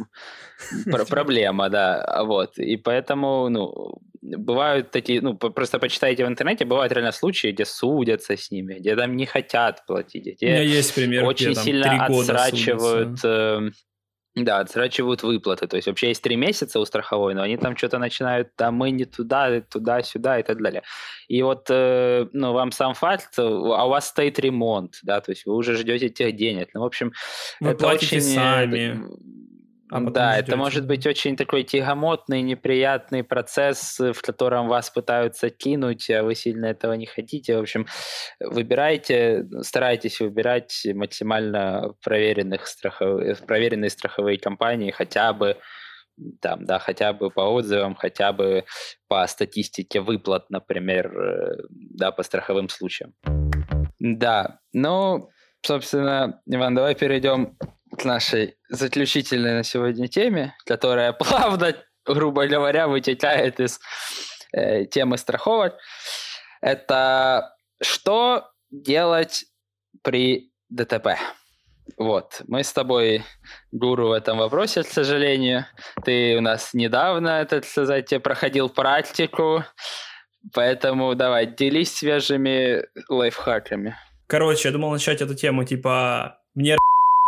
Ну, про проблема, да, вот. И поэтому, ну, бывают такие, ну, просто почитайте в интернете, бывают реально случаи, где судятся с ними, где там не хотят платить, где У меня есть пример, очень где, сильно отсрачивают да, отсрачивают выплаты. То есть вообще есть три месяца у страховой, но они там что-то начинают, да мы не туда, туда-сюда и так далее. И вот, э, ну, вам сам факт, а у вас стоит ремонт, да, то есть вы уже ждете тех денег. Ну, в общем, вы это платите очень... сами. А да, это может быть очень такой тягомотный, неприятный процесс, в котором вас пытаются кинуть, а вы сильно этого не хотите. В общем, выбирайте, старайтесь выбирать максимально проверенных страхов... проверенные страховые компании, хотя бы там, да, хотя бы по отзывам, хотя бы по статистике выплат, например, э, да, по страховым случаям. Да, ну, собственно, Иван, давай перейдем к нашей заключительной на сегодня теме, которая плавно, грубо говоря, вытекает из э, темы страховок. Это что делать при ДТП? Вот, мы с тобой гуру в этом вопросе, к сожалению. Ты у нас недавно, так сказать, проходил практику, поэтому давай, делись свежими лайфхаками. Короче, я думал начать эту тему, типа, мне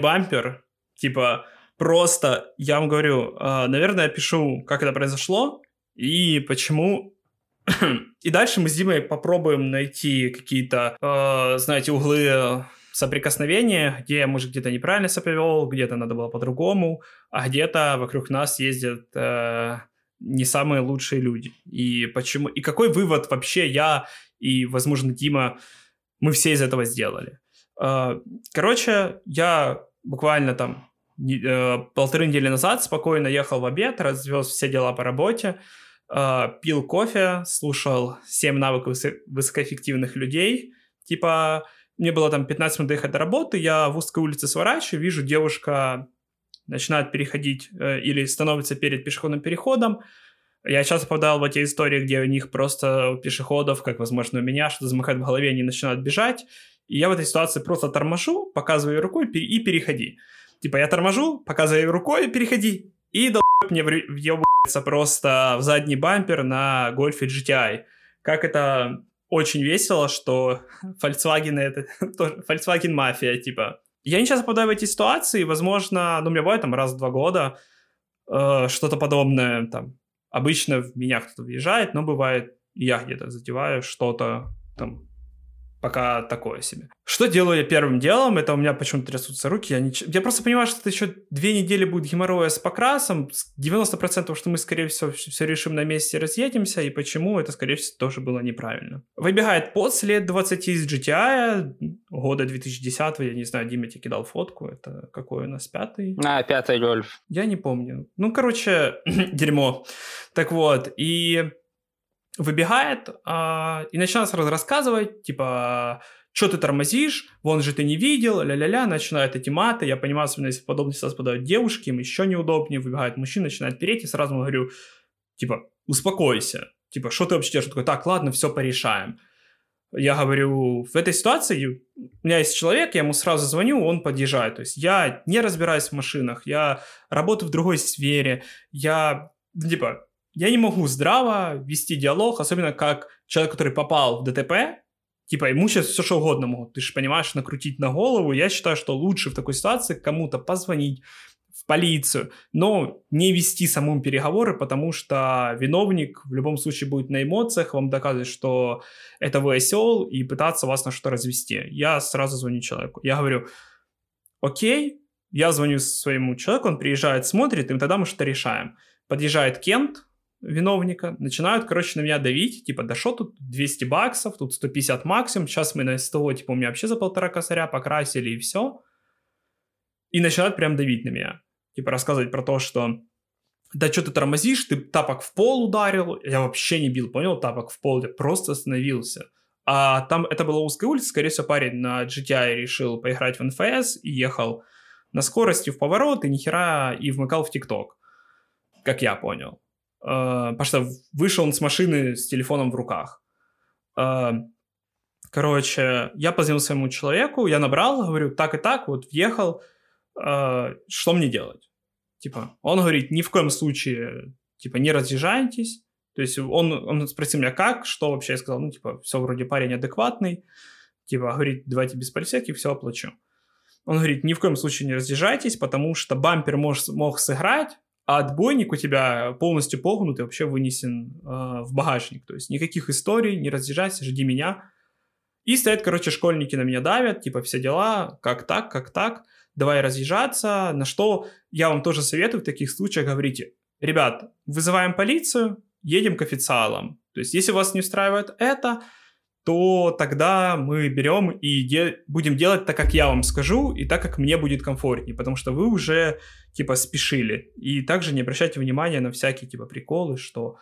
бампер, типа, просто, я вам говорю, э, наверное, я пишу, как это произошло и почему и дальше мы с Димой попробуем найти какие-то, э, знаете, углы соприкосновения, где, может, где-то неправильно себя где-то надо было по-другому, а где-то вокруг нас ездят э, не самые лучшие люди. И почему... И какой вывод вообще я и, возможно, Дима, мы все из этого сделали? А, короче, я буквально там э, полторы недели назад спокойно ехал в обед, развез все дела по работе, а, пил кофе, слушал 7 навыков высокоэффективных людей. Типа, мне было там 15 минут доехать до работы, я в узкой улице сворачиваю, вижу, девушка начинает переходить э, или становится перед пешеходным переходом. Я часто попадал в эти истории, где у них просто у пешеходов, как, возможно, у меня, что замыкает в голове, они начинают бежать. И я в этой ситуации просто торможу, показываю рукой и переходи. Типа я торможу, показываю рукой, переходи. И до мне въебывается просто в задний бампер на гольфе GTI. Как это очень весело, что Volkswagen это тоже Volkswagen мафия, типа. Я не часто попадаю в эти ситуации, возможно, ну, у меня бывает там раз в два года э, что-то подобное, там, обычно в меня кто-то въезжает, но бывает, я где-то затеваю что-то, там, пока такое себе. Что делаю я первым делом? Это у меня почему-то трясутся руки. Я, не... я просто понимаю, что это еще две недели будет геморроя с покрасом. 90% что мы, скорее всего, все решим на месте и разъедемся. И почему это, скорее всего, тоже было неправильно. Выбегает после 20 из GTI года 2010 я не знаю, Дима тебе кидал фотку. Это какой у нас, пятый? А, пятый Гольф. Я не помню. Ну, короче, дерьмо. Так вот, и выбегает а, и начинает сразу рассказывать, типа, что ты тормозишь, вон же ты не видел, ля-ля-ля, начинают эти маты, я понимаю, особенно если подобные ситуации попадают девушки, им еще неудобнее, выбегает мужчина, начинает переть, и сразу говорю, типа, успокойся, типа, что ты вообще делаешь? такой, так, ладно, все порешаем. Я говорю, в этой ситуации у меня есть человек, я ему сразу звоню, он подъезжает. То есть я не разбираюсь в машинах, я работаю в другой сфере, я, типа, я не могу здраво вести диалог, особенно как человек, который попал в ДТП, типа, ему сейчас все что угодно могут, ты же понимаешь, накрутить на голову. Я считаю, что лучше в такой ситуации кому-то позвонить в полицию, но не вести самому переговоры, потому что виновник в любом случае будет на эмоциях, вам доказывать, что это вы осел, и пытаться вас на что-то развести. Я сразу звоню человеку. Я говорю, окей, я звоню своему человеку, он приезжает, смотрит, и тогда мы что-то решаем. Подъезжает Кент, виновника, начинают, короче, на меня давить, типа, да что тут 200 баксов, тут 150 максимум, сейчас мы на СТО, типа, у меня вообще за полтора косаря покрасили и все. И начинают прям давить на меня. Типа, рассказывать про то, что да что ты тормозишь, ты тапок в пол ударил, я вообще не бил, понял, тапок в пол, я просто остановился. А там это была узкая улица, скорее всего, парень на GTI решил поиграть в НФС и ехал на скорости в поворот и нихера и вмыкал в ТикТок, как я понял. Uh, потому что вышел он с машины с телефоном в руках. Uh, короче, я позвонил своему человеку, я набрал, говорю, так и так, вот въехал, uh, что мне делать? Типа, он говорит, ни в коем случае, типа, не разъезжайтесь. То есть он, он спросил меня, как, что вообще, я сказал, ну, типа, все вроде парень адекватный, типа, говорит, давайте без полицейских, все оплачу. Он говорит, ни в коем случае не разъезжайтесь, потому что бампер мож, мог сыграть, а отбойник у тебя полностью погнут и вообще вынесен э, в багажник. То есть никаких историй, не разъезжайся, жди меня. И стоят, короче, школьники на меня давят, типа, все дела, как так, как так, давай разъезжаться, на что я вам тоже советую в таких случаях, говорите, ребят, вызываем полицию, едем к официалам. То есть, если вас не устраивает это, то тогда мы берем и де- будем делать так, как я вам скажу, и так, как мне будет комфортнее, потому что вы уже, типа, спешили. И также не обращайте внимания на всякие, типа, приколы, что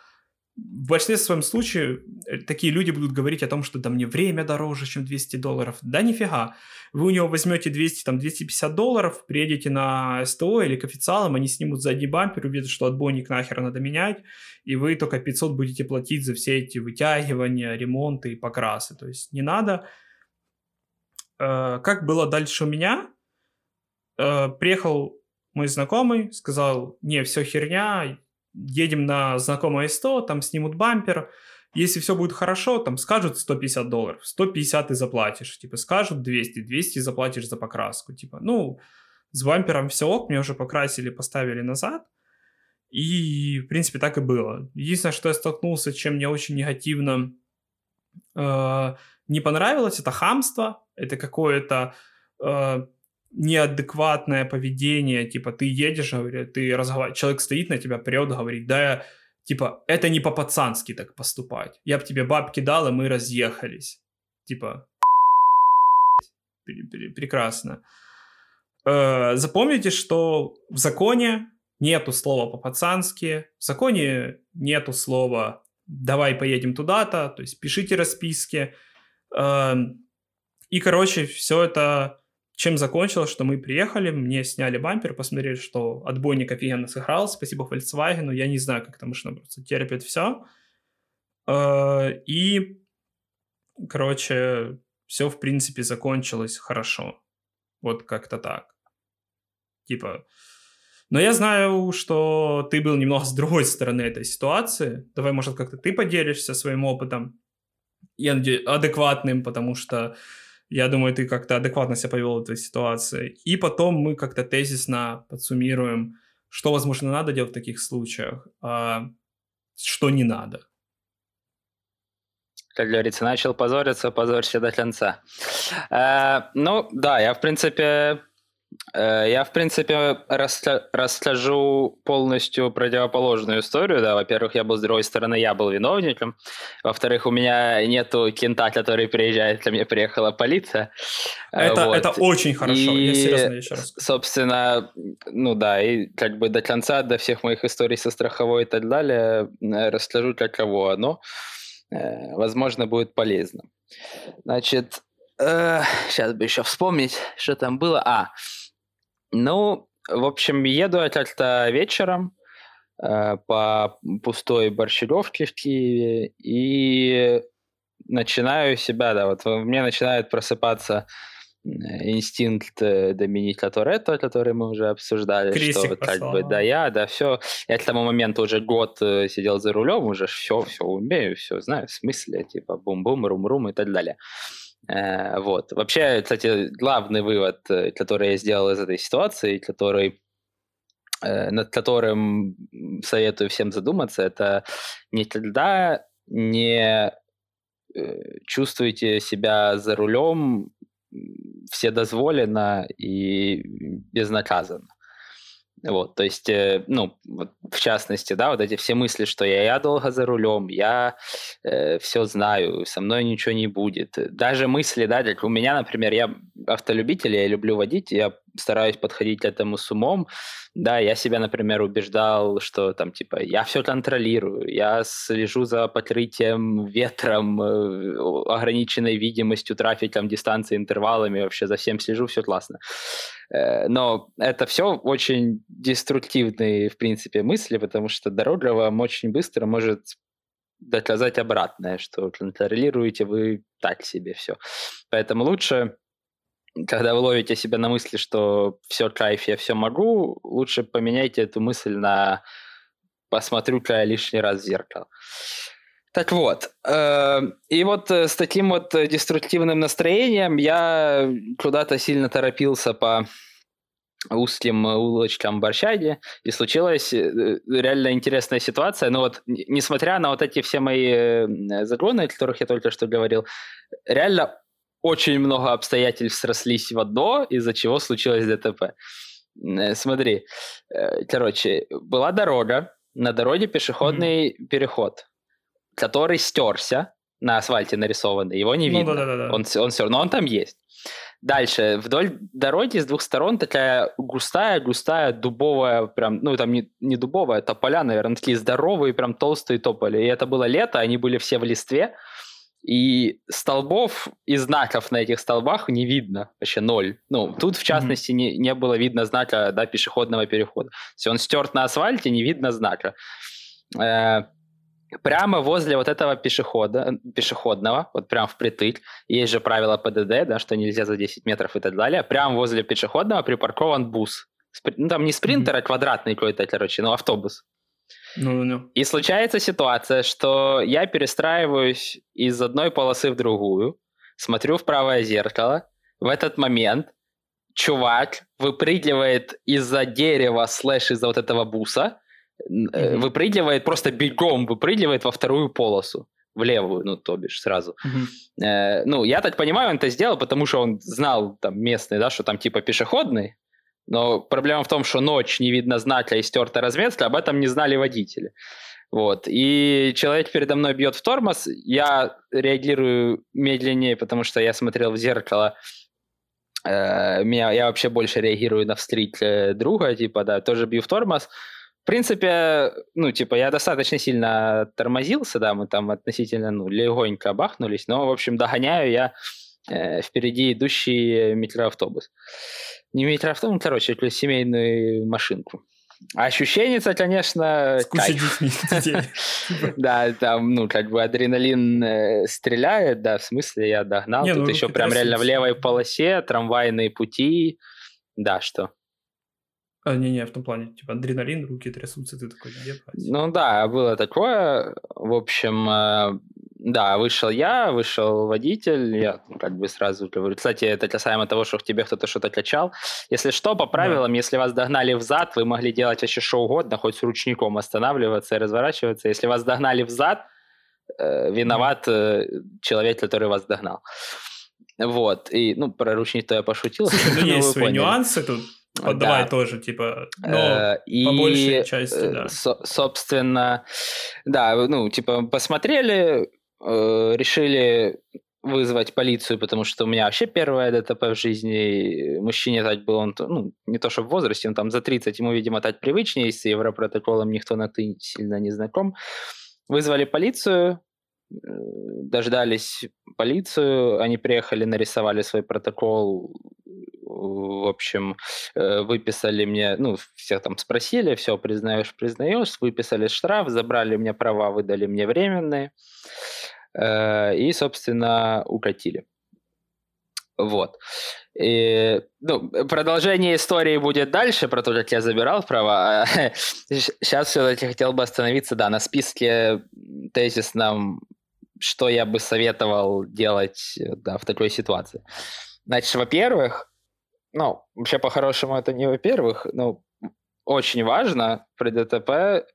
в большинстве своем случае э, такие люди будут говорить о том, что да мне время дороже, чем 200 долларов. Да нифига. Вы у него возьмете 200, там, 250 долларов, приедете на СТО или к официалам, они снимут задний бампер, увидят, что отбойник нахер надо менять, и вы только 500 будете платить за все эти вытягивания, ремонты и покрасы. То есть не надо. Э, как было дальше у меня? Э, приехал мой знакомый, сказал, не, все херня, едем на знакомое СТО, там снимут бампер, если все будет хорошо, там скажут 150 долларов, 150 ты заплатишь, типа скажут 200, 200 заплатишь за покраску, типа, ну, с бампером все ок, мне уже покрасили, поставили назад, и, в принципе, так и было. Единственное, что я столкнулся, чем мне очень негативно э, не понравилось, это хамство, это какое-то э, неадекватное поведение, типа ты едешь, говорит, ты разговариваешь, человек стоит на тебя, прет, говорит, да, типа, это не по-пацански так поступать. Я бы тебе бабки дал, и мы разъехались. Типа, прекрасно. Э, запомните, что в законе нету слова по-пацански, в законе нету слова «давай поедем туда-то», то есть пишите расписки. Эм, и, короче, все это чем закончилось, что мы приехали, мне сняли бампер, посмотрели, что отбойник офигенно сыграл, спасибо Volkswagen, я не знаю, как там машина просто терпит все. Э, и, короче, все, в принципе, закончилось хорошо. Вот как-то так. Типа, но я знаю, что ты был немного с другой стороны этой ситуации. Давай, может, как-то ты поделишься своим опытом. Я надеюсь, адекватным, потому что я думаю, ты как-то адекватно себя повел в этой ситуации. И потом мы как-то тезисно подсуммируем, что, возможно, надо делать в таких случаях, а что не надо. Как говорится, начал позориться, позорься до конца. Э, ну, да, я, в принципе, я, в принципе, расскажу полностью противоположную историю. Да, во-первых, я был с другой стороны, я был виновником. Во-вторых, у меня нету кента, который приезжает, ко мне приехала полиция. Э, это, вот. это очень хорошо, и, я серьезно еще раз. Собственно, ну да, и как бы до конца, до всех моих историй со страховой и так далее, э, расскажу, каково оно. Возможно, будет полезно. Значит, э, сейчас бы еще вспомнить, что там было. А, ну, в общем, еду я как-то вечером э, по пустой борщевке в Киеве и начинаю себя, да, вот мне начинает просыпаться инстинкт э, Доминика Торетто, который мы уже обсуждали, Крисик что как бы да я, да все. Я к тому моменту уже год э, сидел за рулем, уже все, все умею, все знаю, в смысле, типа бум-бум, рум-рум и так далее. Э, вот. Вообще, кстати, главный вывод, э, который я сделал из этой ситуации, который э, над которым советую всем задуматься, это никогда не чувствуйте себя за рулем вседозволенно и безнаказанно. Вот, то есть, э, ну, вот, в частности, да, вот эти все мысли, что я, я долго за рулем, я э, все знаю, со мной ничего не будет. Даже мысли, да, у меня, например, я автолюбитель, я люблю водить, я стараюсь подходить к этому с умом. Да, я себя, например, убеждал, что там, типа, я все контролирую, я слежу за покрытием ветром, э, ограниченной видимостью, трафиком, дистанцией, интервалами, вообще за всем слежу, все классно. Э, но это все очень деструктивные, в принципе, мысли, потому что дорога вам очень быстро может доказать обратное, что контролируете вы так себе все. Поэтому лучше когда вы ловите себя на мысли, что все кайф, я все могу, лучше поменяйте эту мысль на посмотрю-ка лишний раз в зеркало. Так вот, э, и вот э, с таким вот деструктивным настроением я куда-то сильно торопился по узким улочкам Борщаги, и случилась э, реально интересная ситуация. Но вот, несмотря на вот эти все мои э, загоны, о которых я только что говорил, реально очень много обстоятельств срослись в одно, из-за чего случилось ДТП. Э, смотри, э, короче, была дорога, на дороге пешеходный mm-hmm. переход, который стерся, на асфальте нарисованный, его не ну, видно. Да, да, да. Он, он все равно он там есть. Дальше, вдоль дороги с двух сторон такая густая, густая, дубовая, прям, ну там не, не дубовая, это поля, наверное, такие здоровые, прям толстые тополи. И это было лето, они были все в листве, и столбов и знаков на этих столбах не видно, вообще ноль. Ну, тут, в частности, mm-hmm. не, не было видно знака да, пешеходного перехода. То есть он стерт на асфальте, не видно знака. Э, прямо возле вот этого пешехода, пешеходного, вот прям впритык, есть же правило ПДД, да, что нельзя за 10 метров и так далее, прямо возле пешеходного припаркован бус. Ну, там не спринтер, mm-hmm. а квадратный какой-то, короче, ну, автобус. Ну, ну. И случается ситуация, что я перестраиваюсь из одной полосы в другую, смотрю в правое зеркало, в этот момент чувак выпрыгивает из-за дерева слэш из-за вот этого буса, mm-hmm. выпрыгивает, просто бегом выпрыгивает во вторую полосу в левую, ну, то бишь, сразу. Mm-hmm. Э, ну, я так понимаю, он это сделал, потому что он знал там местный, да, что там типа пешеходный, но проблема в том, что ночь, не видно знака и стерта разметка, об этом не знали водители. Вот. И человек передо мной бьет в тормоз, я реагирую медленнее, потому что я смотрел в зеркало, э, меня, я вообще больше реагирую на встреч друга, типа, да, тоже бью в тормоз. В принципе, ну, типа, я достаточно сильно тормозился, да, мы там относительно, ну, легонько бахнулись, но, в общем, догоняю я э, впереди идущий микроавтобус. Не микроавтобус, ну, короче, семейную машинку. Ощущение, конечно. Да, там, ну, как бы адреналин э, стреляет, да, в смысле я догнал. Тут ну, еще прям реально в левой полосе, трамвайные пути. Да, что? А, не-не, в том плане, типа, адреналин, руки трясутся, ты такой, ебать. Ну да, было такое. В общем, э, да, вышел я, вышел водитель, я как бы сразу говорю. Кстати, это касаемо того, что к тебе кто-то что-то качал. Если что, по правилам, если вас догнали взад, вы могли делать вообще что угодно, хоть с ручником останавливаться и разворачиваться. Если вас догнали взад, э, виноват э, человек, который вас догнал. Вот, и, ну, про ручник-то я пошутил. Ну но есть свои поняли. нюансы тут. Вот давай Да. тоже, типа, но Э, и, по большей части, э, да. со- собственно, да, ну, типа, посмотрели, э, решили вызвать полицию, потому что у меня вообще первое ДТП в жизни. Мужчине так был, он, ну, не то что в возрасте, он там за 30, ему, видимо, так привычнее, с европротоколом никто на «ты» сильно не знаком. Вызвали полицию, дождались полицию, они приехали, нарисовали свой протокол, в общем, э, выписали мне, ну, всех там спросили, все, признаешь, признаешь, выписали штраф, забрали мне права, выдали мне временные, э, и, собственно, укатили. Вот. И, ну, продолжение истории будет дальше, про то, как я забирал права. Сейчас все-таки хотел бы остановиться, да, на списке тезисном, что я бы советовал делать да, в такой ситуации. Значит, во-первых, ну, вообще по-хорошему это не во-первых, ну, очень важно при ДТП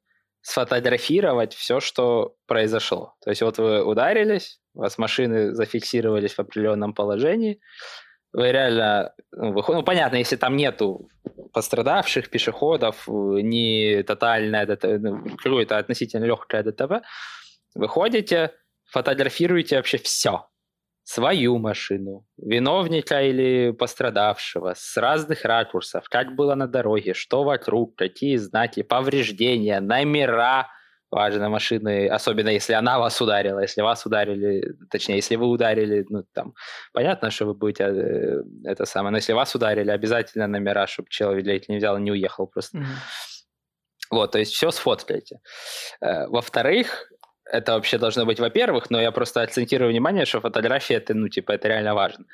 сфотографировать все, что произошло. То есть вот вы ударились, у вас машины зафиксировались в определенном положении, вы реально, ну, выход- ну, понятно, если там нету пострадавших пешеходов, э, не тотальное ДТП, ну, какое-то относительно легкое ДТП, выходите, фотографируете вообще все. Свою машину, виновника или пострадавшего, с разных ракурсов, как было на дороге, что вокруг, какие знаки, повреждения, номера, важно машины, особенно если она вас ударила, если вас ударили, точнее, если вы ударили, ну, там, понятно, что вы будете э, это самое, но если вас ударили, обязательно номера, чтобы человек не взял не уехал просто. Мгм. Вот, то есть все сфоткайте. Э, Во-вторых, это вообще должно быть, во-первых, но я просто акцентирую внимание, что фотография это, ну, типа, это реально важно.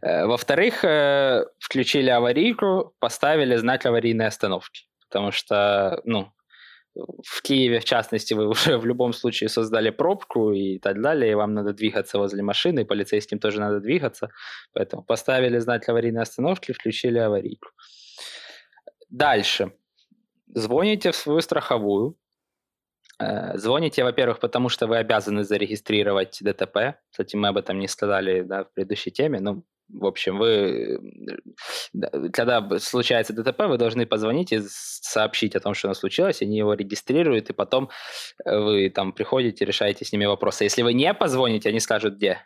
Э, Во-вторых, э, включили аварийку, поставили знак аварийной остановки, потому что, ну, в Киеве, в частности, вы уже в любом случае создали пробку и так далее, и вам надо двигаться возле машины, и полицейским тоже надо двигаться, поэтому поставили знак аварийной остановки, включили аварийку. Дальше. Звоните в свою страховую, Звоните, во-первых, потому что вы обязаны зарегистрировать ДТП. Кстати, мы об этом не сказали да, в предыдущей теме. Ну, в общем, вы, э, да, когда случается ДТП, вы должны позвонить и сообщить о том, что оно случилось, они его регистрируют, и потом э, вы там приходите, решаете с ними вопросы. Если вы не позвоните, они скажут, где,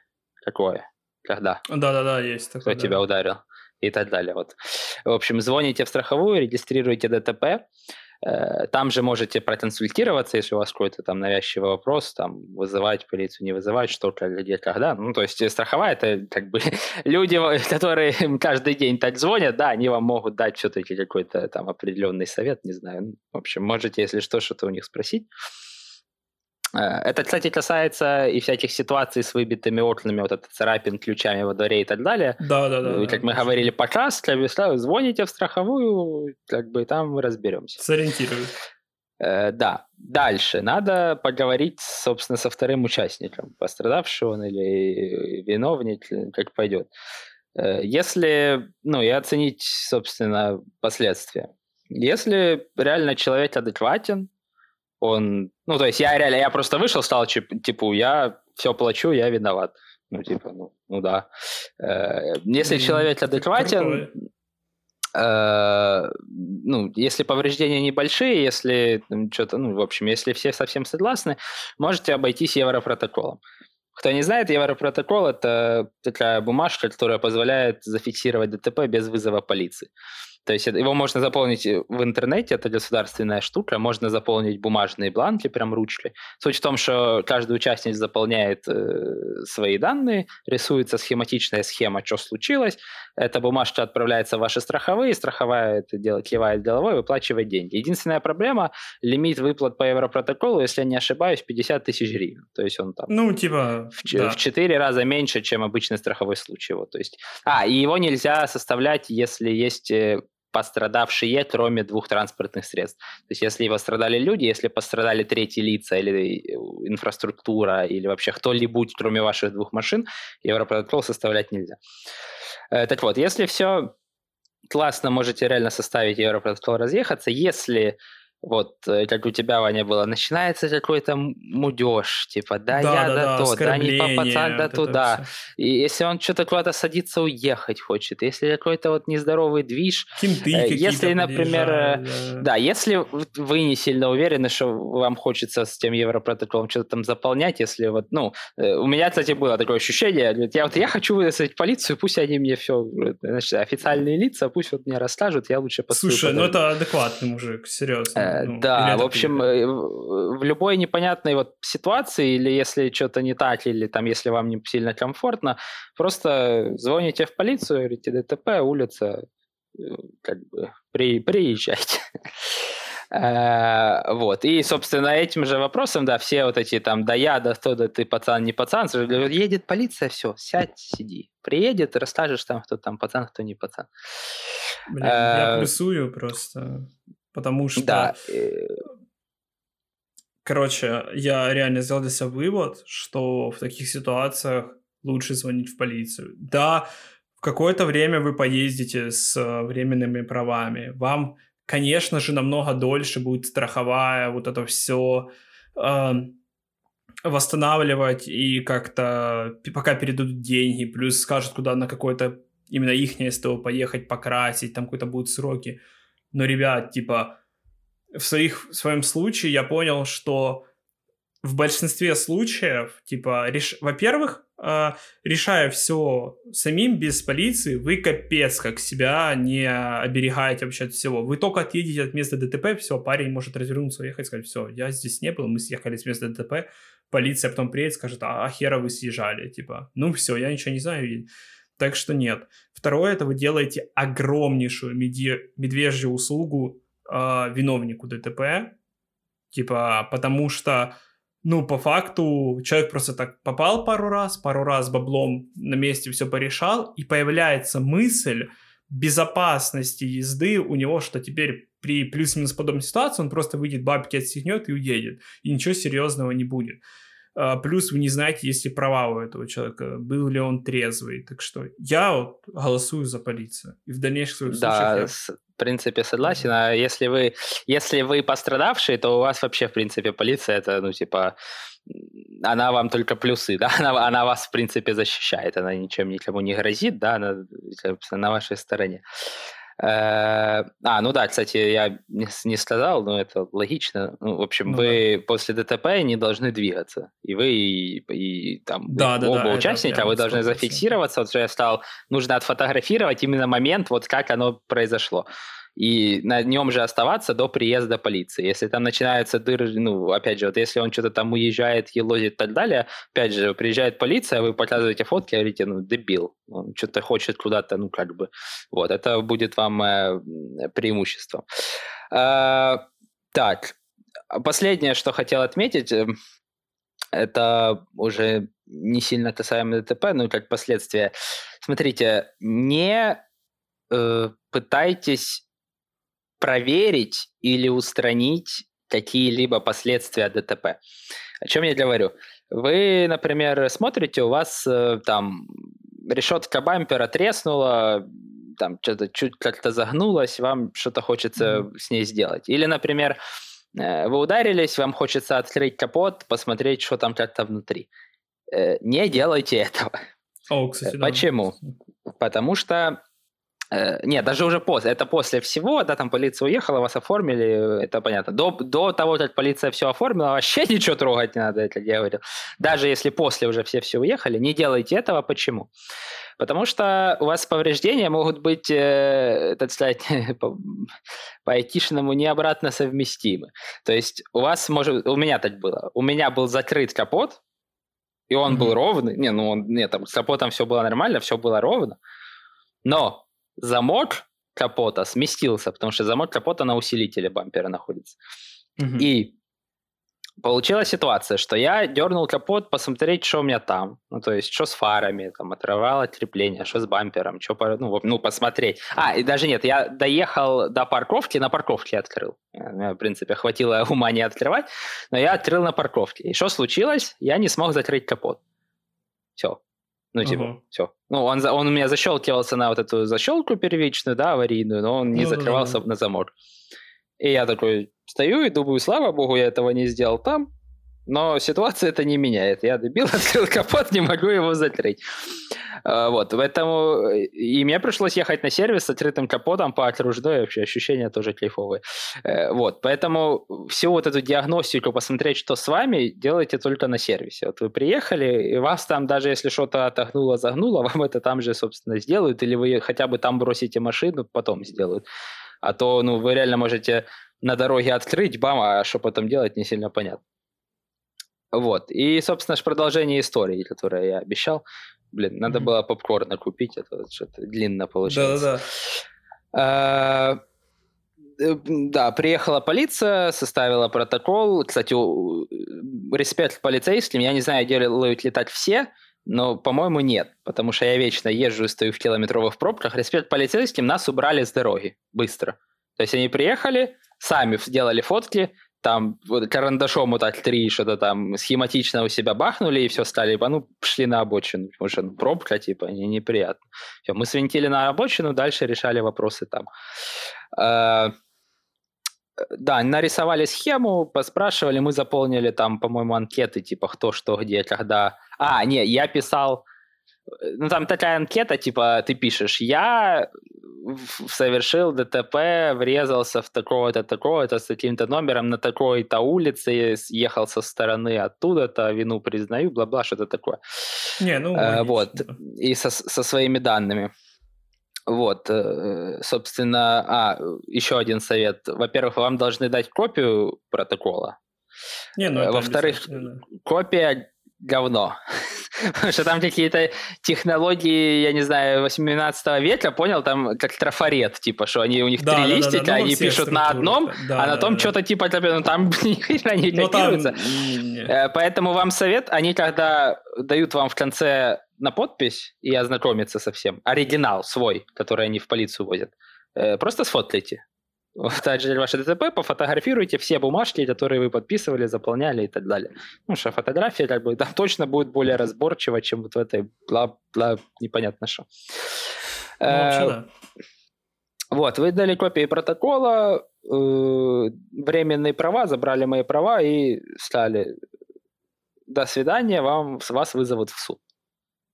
какое, когда Да-да-да, есть кто такое. да. тебя ударил и так далее. Вот. В общем, звоните в страховую, регистрируете ДТП, Э, там же можете проконсультироваться, если у вас какой-то там навязчивый вопрос, там вызывать полицию, не вызывать, что, где, когда. Ну, то есть э, страховая это как бы люди, которые каждый день так звонят, да, они вам могут дать все-таки какой-то там определенный совет, не знаю. Ну, В общем, можете, если что, что-то у них спросить. Э, Это, кстати, касается и всяких ситуаций с выбитыми окнами, вот это царапин, ключами во дворе и так далее. Да-да-да. Э, да. Как мы говорили, показ, звоните в страховую, как бы там мы разберемся. Сориентируют. Э, да, дальше. Надо поговорить, собственно, со вторым участником, пострадавший он или виновник, как пойдет. Э, Если, ну, и оценить, собственно, последствия. Если реально человек адекватен, он, ну, то есть я реально, я просто вышел, стал, типа, я все плачу, я виноват. Ну, типа, ну, ну да. Э, Если человек адекватен. Э, ну, если повреждения небольшие, если что-то, ну, в общем, если все совсем согласны, можете обойтись Европротоколом. Кто не знает, Европротокол – это такая бумажка, которая позволяет зафиксировать ДТП без вызова полиции. То есть его можно заполнить э, в интернете, это государственная штука, можно заполнить бумажные бланки, прям ручкой. Суть в том, что каждый участник заполняет э, свои данные, рисуется схематичная схема, что случилось, эта бумажка отправляется в ваши страховые, страховая это дело кивает головой, выплачивает деньги. Единственная проблема – лимит выплат по Европротоколу, если я не ошибаюсь, 50 тысяч гривен. То есть он там… Ну, типа… В, да. в 4 раза меньше, чем обычный страховой случай. Вот, то есть, а, и его нельзя составлять, если есть э, пострадавшие, кроме двух транспортных средств. То есть если пострадали люди, если пострадали третьи лица или э, инфраструктура, или вообще кто-либо, кроме ваших двух машин, Европротокол составлять нельзя. Э, так вот, если все классно, можете реально составить Европротокол разъехаться. Если вот э, как у тебя, Ваня, было, начинается какой-то мудеж, типа, да, да я да, да, то, да, не по пацан, да туда. И если он что-то куда-то садится, уехать хочет, если какой-то вот нездоровый движ, Кенты э, если, например, э, да. да, если вы не сильно уверены, что вам хочется с тем Европротоколом что-то там заполнять, если вот, ну, у меня, кстати, было такое ощущение, я вот я хочу вызвать полицию, пусть они мне все, значит, официальные лица, пусть вот мне расскажут, я лучше посмотрю. Слушай, ну это адекватный мужик, серьезно. Ну, да, в общем, э, в любой непонятной вот ситуации, или если что-то не так, или там, если вам не сильно комфортно, просто звоните в полицию, говорите, ДТП, улица, э, как бы, при, приезжайте. Э, вот. И, собственно, этим же вопросом, да, все вот эти там, да я, да кто, да ты пацан, не пацан, едет полиция, все, сядь, сиди. Приедет, расскажешь там, кто там пацан, кто не пацан. Блин, я плюсую просто. Потому что... Да. Э, короче, я реально сделал для себя вывод, что в таких ситуациях лучше звонить в полицию. Да, в какое-то время вы поездите с временными правами. Вам, конечно же, намного дольше будет страховая, вот это все э, восстанавливать и как-то пока передадут деньги, плюс скажут, куда на какое-то именно их СТО поехать, покрасить, там какие-то будут сроки. Но, ребят, типа, в, своих, в своем случае я понял, что в большинстве случаев, типа, реш... во-первых, э, решая все самим без полиции, вы капец как себя не оберегаете вообще от всего. Вы только отъедете от места ДТП, все, парень может развернуться, уехать, сказать, все, я здесь не был, мы съехали с места ДТП, полиция потом приедет, скажет, а, а хера вы съезжали, типа, ну все, я ничего не знаю, так что нет. Второе, это вы делаете огромнейшую медве- медвежью услугу э, виновнику ДТП, типа, потому что, ну, по факту, человек просто так попал пару раз, пару раз баблом на месте все порешал, и появляется мысль безопасности езды у него, что теперь при плюс-минус подобной ситуации он просто выйдет, бабки отстегнет и уедет, и ничего серьезного не будет. А, плюс вы не знаете, есть ли права у этого человека, был ли он трезвый. Так что я вот голосую за полицию. И в дальнейших случаях... Да, я... в принципе, согласен. А если вы, если вы пострадавший, то у вас вообще, в принципе, полиция, это, ну, типа, она вам только плюсы, да, она, она вас, в принципе, защищает, она ничем никому не грозит, да, она на вашей стороне. Э, а, ну да, кстати, я не сказал, но это логично. Ну, в общем, ну, вы да. после ДТП не должны двигаться. И вы, и, и там да, да, оба да, участника, вы должны зафиксироваться. Вот что я сказал, нужно отфотографировать именно момент, вот как оно произошло и на нем же оставаться до приезда полиции. Если там начинаются дыры, ну, опять же, вот если он что-то там уезжает, елозит и так далее, опять же, приезжает полиция, вы показываете фотки, говорите, ну, дебил, он что-то хочет куда-то, ну, как бы, вот, это будет вам э, преимуществом. Э, так, последнее, что хотел отметить, э, это уже не сильно касаемо ДТП, но как последствия. Смотрите, не э, пытайтесь проверить или устранить какие-либо последствия ДТП. О чем я говорю? Вы, например, смотрите, у вас э, там решетка бампера треснула, там что-то чуть как-то загнулось, вам что-то хочется mm-hmm. с ней сделать. Или, например, э, вы ударились, вам хочется открыть капот, посмотреть, что там как-то внутри. Э, не делайте этого. О, кстати, Почему? Да. Потому что нет, даже уже после. Это после всего, да, там полиция уехала, вас оформили, это понятно. До, до того, как полиция все оформила, вообще ничего трогать не надо, это я говорил. Даже если после уже все все уехали, не делайте этого. Почему? Потому что у вас повреждения могут быть, э, так сказать, по, по айтишному не обратно совместимы. То есть у вас может... У меня так было. У меня был закрыт капот, и он mm-hmm. был ровный. Не, ну он... Нет, там с капотом все было нормально, все было ровно. Но замок капота сместился, потому что замок капота на усилителе бампера находится. Угу. И получилась ситуация, что я дернул капот посмотреть, что у меня там. Ну, то есть, что с фарами, там, отрывало крепление, что с бампером, что, ну, ну, посмотреть. А, и даже нет, я доехал до парковки, на парковке открыл. Мне, в принципе, хватило ума не открывать, но я открыл на парковке. И что случилось? Я не смог закрыть капот. Все. Ну, типа, uh-huh. все. Ну, он, он у меня защелкивался на вот эту защелку первичную, да, аварийную, но он не ну, закрывался да, да. на замок. И я такой стою и думаю, слава богу, я этого не сделал там. Но ситуация это не меняет. Я дебил, открыл капот, не могу его закрыть. А, вот, поэтому и мне пришлось ехать на сервис с открытым капотом по окружной, вообще ощущения тоже кайфовые. Э, вот, поэтому всю вот эту диагностику, посмотреть, что с вами, делайте только на сервисе. Вот вы приехали, и вас там, даже если что-то отогнуло, загнуло, вам это там же, собственно, сделают, или вы хотя бы там бросите машину, потом сделают. А то, ну, вы реально можете на дороге открыть, бам, а что потом делать, не сильно понятно. Вот. И, собственно, продолжение истории, которое я обещал. Блин, надо mm-hmm. было попкорна купить, это что-то длинно получилось. Да-да-да. А, э, да, приехала полиция, составила протокол. Кстати, респект полицейским. Я не знаю, делают летать все, но, по-моему, нет. Потому что я вечно езжу и стою в километровых пробках. Респект полицейским, нас убрали с дороги быстро. То есть они приехали, сами сделали фотки, там вот карандашом вот так три что-то там схематично у себя бахнули и все стали, ну, пошли на обочину, потому что ну, пробка, типа, не, неприятно. Все, мы свинтили на обочину, дальше решали вопросы там. Э, да, нарисовали схему, поспрашивали, мы заполнили там, по-моему, анкеты, типа, кто, что, где, когда. А, не, я писал, ну, там такая анкета, типа, ты пишешь, я совершил ДТП, врезался в такого-то, такого-то с таким-то номером на такой-то улице, ехал со стороны оттуда-то, вину признаю, бла-бла, что-то такое. Не, ну, э, вот, и со, со своими данными. Вот, э, собственно, а, еще один совет. Во-первых, вам должны дать копию протокола. Не, ну, Во-вторых, копия говно. Потому что там какие-то технологии, я не знаю, 18 века, понял, там как трафарет, типа, что они у них да, три да, листика, да, да. Ну, они пишут на одном, да, а на том да, что-то типа, ну там ни хрена не ну, копируется. Там... Поэтому вам совет, они когда дают вам в конце на подпись и ознакомиться со всем, оригинал свой, который они в полицию возят, э, просто сфоткайте также ваше ДТП, пофотографируйте все бумажки, которые вы подписывали, заполняли и так далее. Ну, что фотография как бы там точно будет более разборчиво, чем вот в этой бла-бла непонятно что. Ну, вообще, э, да. Вот, вы дали копии протокола, э, временные права, забрали мои права и стали до свидания, вам, вас вызовут в суд.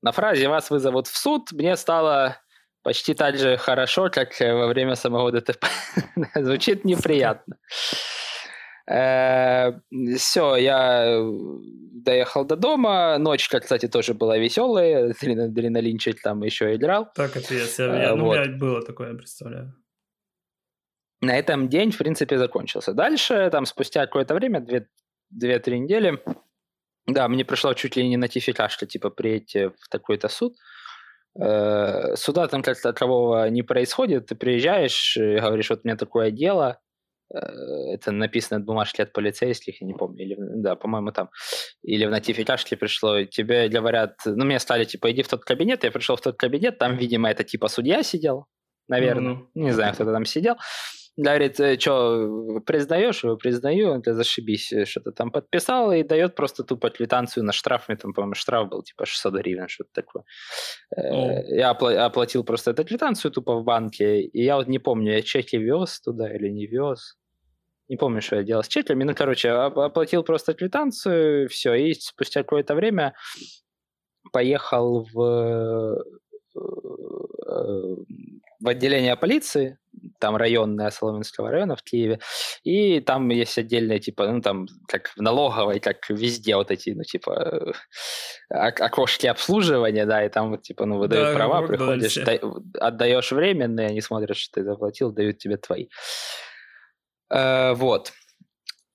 На фразе «вас вызовут в суд» мне стало почти так же хорошо, как во время самого ДТП. Звучит неприятно. Э, Все, я доехал до дома. Ночка, кстати, тоже была веселая. Адреналинчик там еще играл. Так, это я, ну, вот. у меня было такое, я представляю. На этом день, в принципе, закончился. Дальше, там, спустя какое-то время, 2-3 недели, да, мне пришло чуть ли не нотификация, типа, приедьте в такой-то суд. Э, суда там как-то такового не происходит. Ты приезжаешь, говоришь, вот у меня такое дело, э, это написано на бумажке от полицейских, я не помню, или, да, по-моему, там, или в нотификашке пришло, тебе говорят, ну, мне стали, типа, иди в тот кабинет, я пришел в тот кабинет, там, видимо, это, типа, судья сидел, наверное, mm-hmm. не знаю, кто там сидел, говорит, «Э, что, признаешь его? Признаю, он ты зашибись, э, что-то там подписал и дает просто тупо квитанцию на штраф, мне там, по-моему, штраф был типа 600 гривен, что-то такое. Oh. Я оплатил просто эту квитанцию тупо в банке, и я вот не помню, я чеки вез туда или не вез. Не помню, что я делал с чеками. Ну, короче, оплатил просто квитанцию, все, и спустя какое-то время поехал в в отделение полиции, там районная Соломенского района в Киеве, и там есть отдельные, типа, ну, там, как в налоговой, как везде вот эти, ну, типа, окошки обслуживания, да, и там, вот, типа, ну, выдают да, права, приходишь, да, отдаешь временные, они смотрят, что ты заплатил, дают тебе твои. Э, вот.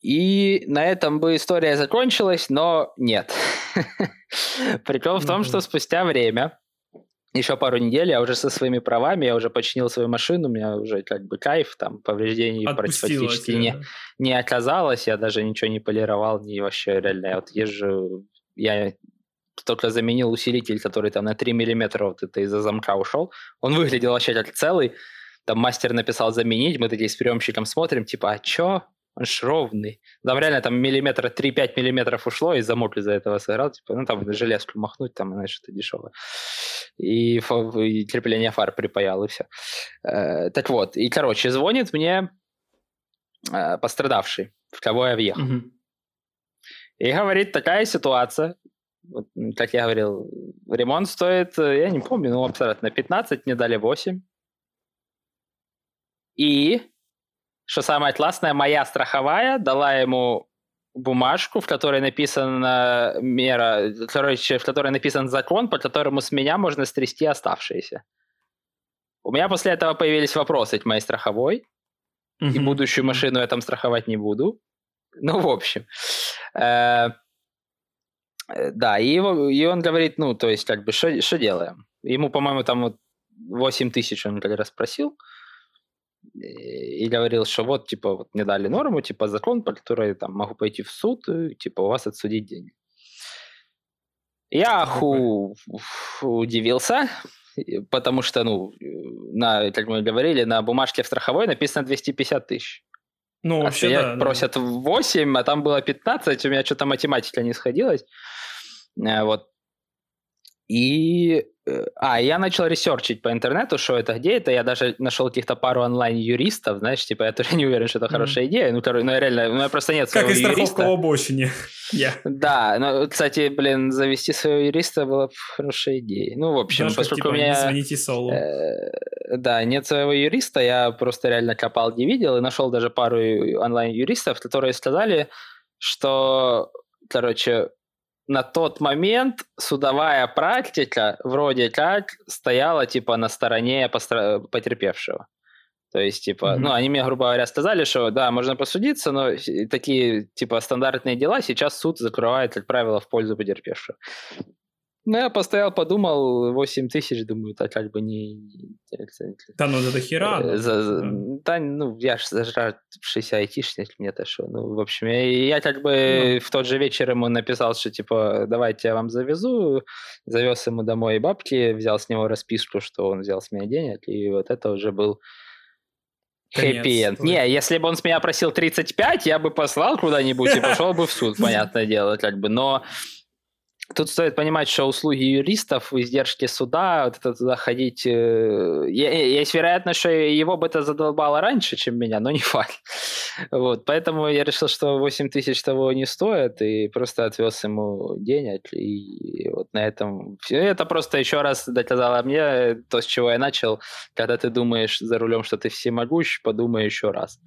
И на этом бы история закончилась, но нет. Прикол в том, что спустя время, еще пару недель, я уже со своими правами, я уже починил свою машину, у меня уже как бы кайф, там повреждений практически не, не оказалось, я даже ничего не полировал, не вообще реально, я вот езжу, я только заменил усилитель, который там на 3 миллиметра вот это из-за замка ушел, он выглядел вообще как целый, там мастер написал заменить, мы такие с приемщиком смотрим, типа, а чё? Он ж ровный. Там реально там миллиметра 3-5 миллиметров ушло, и замок из-за этого сыграл. Типа, ну там железку махнуть, там, знаешь, что-то дешевое. И, и крепление фар припаял, и все. Э, так вот, и, короче, звонит мне э, пострадавший, в кого я въехал. Угу. И говорит, такая ситуация, вот, как я говорил, ремонт стоит, э, я не помню, ну, абсолютно 15, мне дали 8. И что самое классное, моя страховая дала ему бумажку, в которой написана мера, короче, в которой написан закон, по которому с меня можно стрясти оставшиеся. У меня после этого появились вопросы к моей страховой, mm-hmm. и будущую машину я там страховать не буду. Ну, в общем. Э, э, да, и, его, и он говорит, ну, то есть, как бы, что делаем? Ему, по-моему, там вот 8 тысяч он как раз просил и говорил, что вот, типа, вот мне дали норму, типа, закон, по которой там могу пойти в суд, и, типа, у вас отсудить деньги. Я ху удивился, потому что, ну, на, как мы говорили, на бумажке в страховой написано 250 тысяч. Ну, а вообще, да, просят да. 8, а там было 15, у меня что-то математика не сходилась. Э, вот. И Э, а, я начал ресерчить по интернету, что это, где это. Я даже нашел каких-то пару онлайн-юристов, знаешь, типа, я тоже не уверен, что это хорошая mm-hmm. идея. Ну, короче, ну, реально, ну, я просто нет своего Как и страховка в обочине. yeah. Да, ну, кстати, блин, завести своего юриста была бы хорошая идея. Ну, в общем, Даже поскольку типа, у меня... звоните соло. Э, да, нет своего юриста, я просто реально копал, не видел, и нашел даже пару онлайн-юристов, которые сказали, что, короче, на тот момент судовая практика вроде как стояла типа на стороне постра... потерпевшего. То есть, типа, mm-hmm. ну, они мне, грубо говоря, сказали, что да, можно посудиться, но такие, типа, стандартные дела сейчас суд закрывает, как правило, в пользу потерпевшего. Ну, я постоял, подумал, 8 тысяч, думаю, это как бы не... Да, ну, это хера. Э, за, за, да, ну, я же зажрал 60 айтишник, мне-то что. Ну, в общем, я, я как бы ну. в тот же вечер ему написал, что, типа, давайте я вам завезу, завез ему домой бабки, взял с него расписку, что он взял с меня денег, и вот это уже был Хэппи-энд. Не, если бы он с меня просил 35, я бы послал куда-нибудь и пошел бы в суд, понятное дело, как бы, но Тут стоит понимать, что услуги юристов, издержки суда, вот это туда ходить... Э, есть вероятность, что его бы это задолбало раньше, чем меня, но не факт. Вот, поэтому я решил, что 8 тысяч того не стоит, и просто отвез ему денег, и вот на этом... Это просто еще раз доказало мне то, с чего я начал. Когда ты думаешь за рулем, что ты всемогущ, подумай еще раз.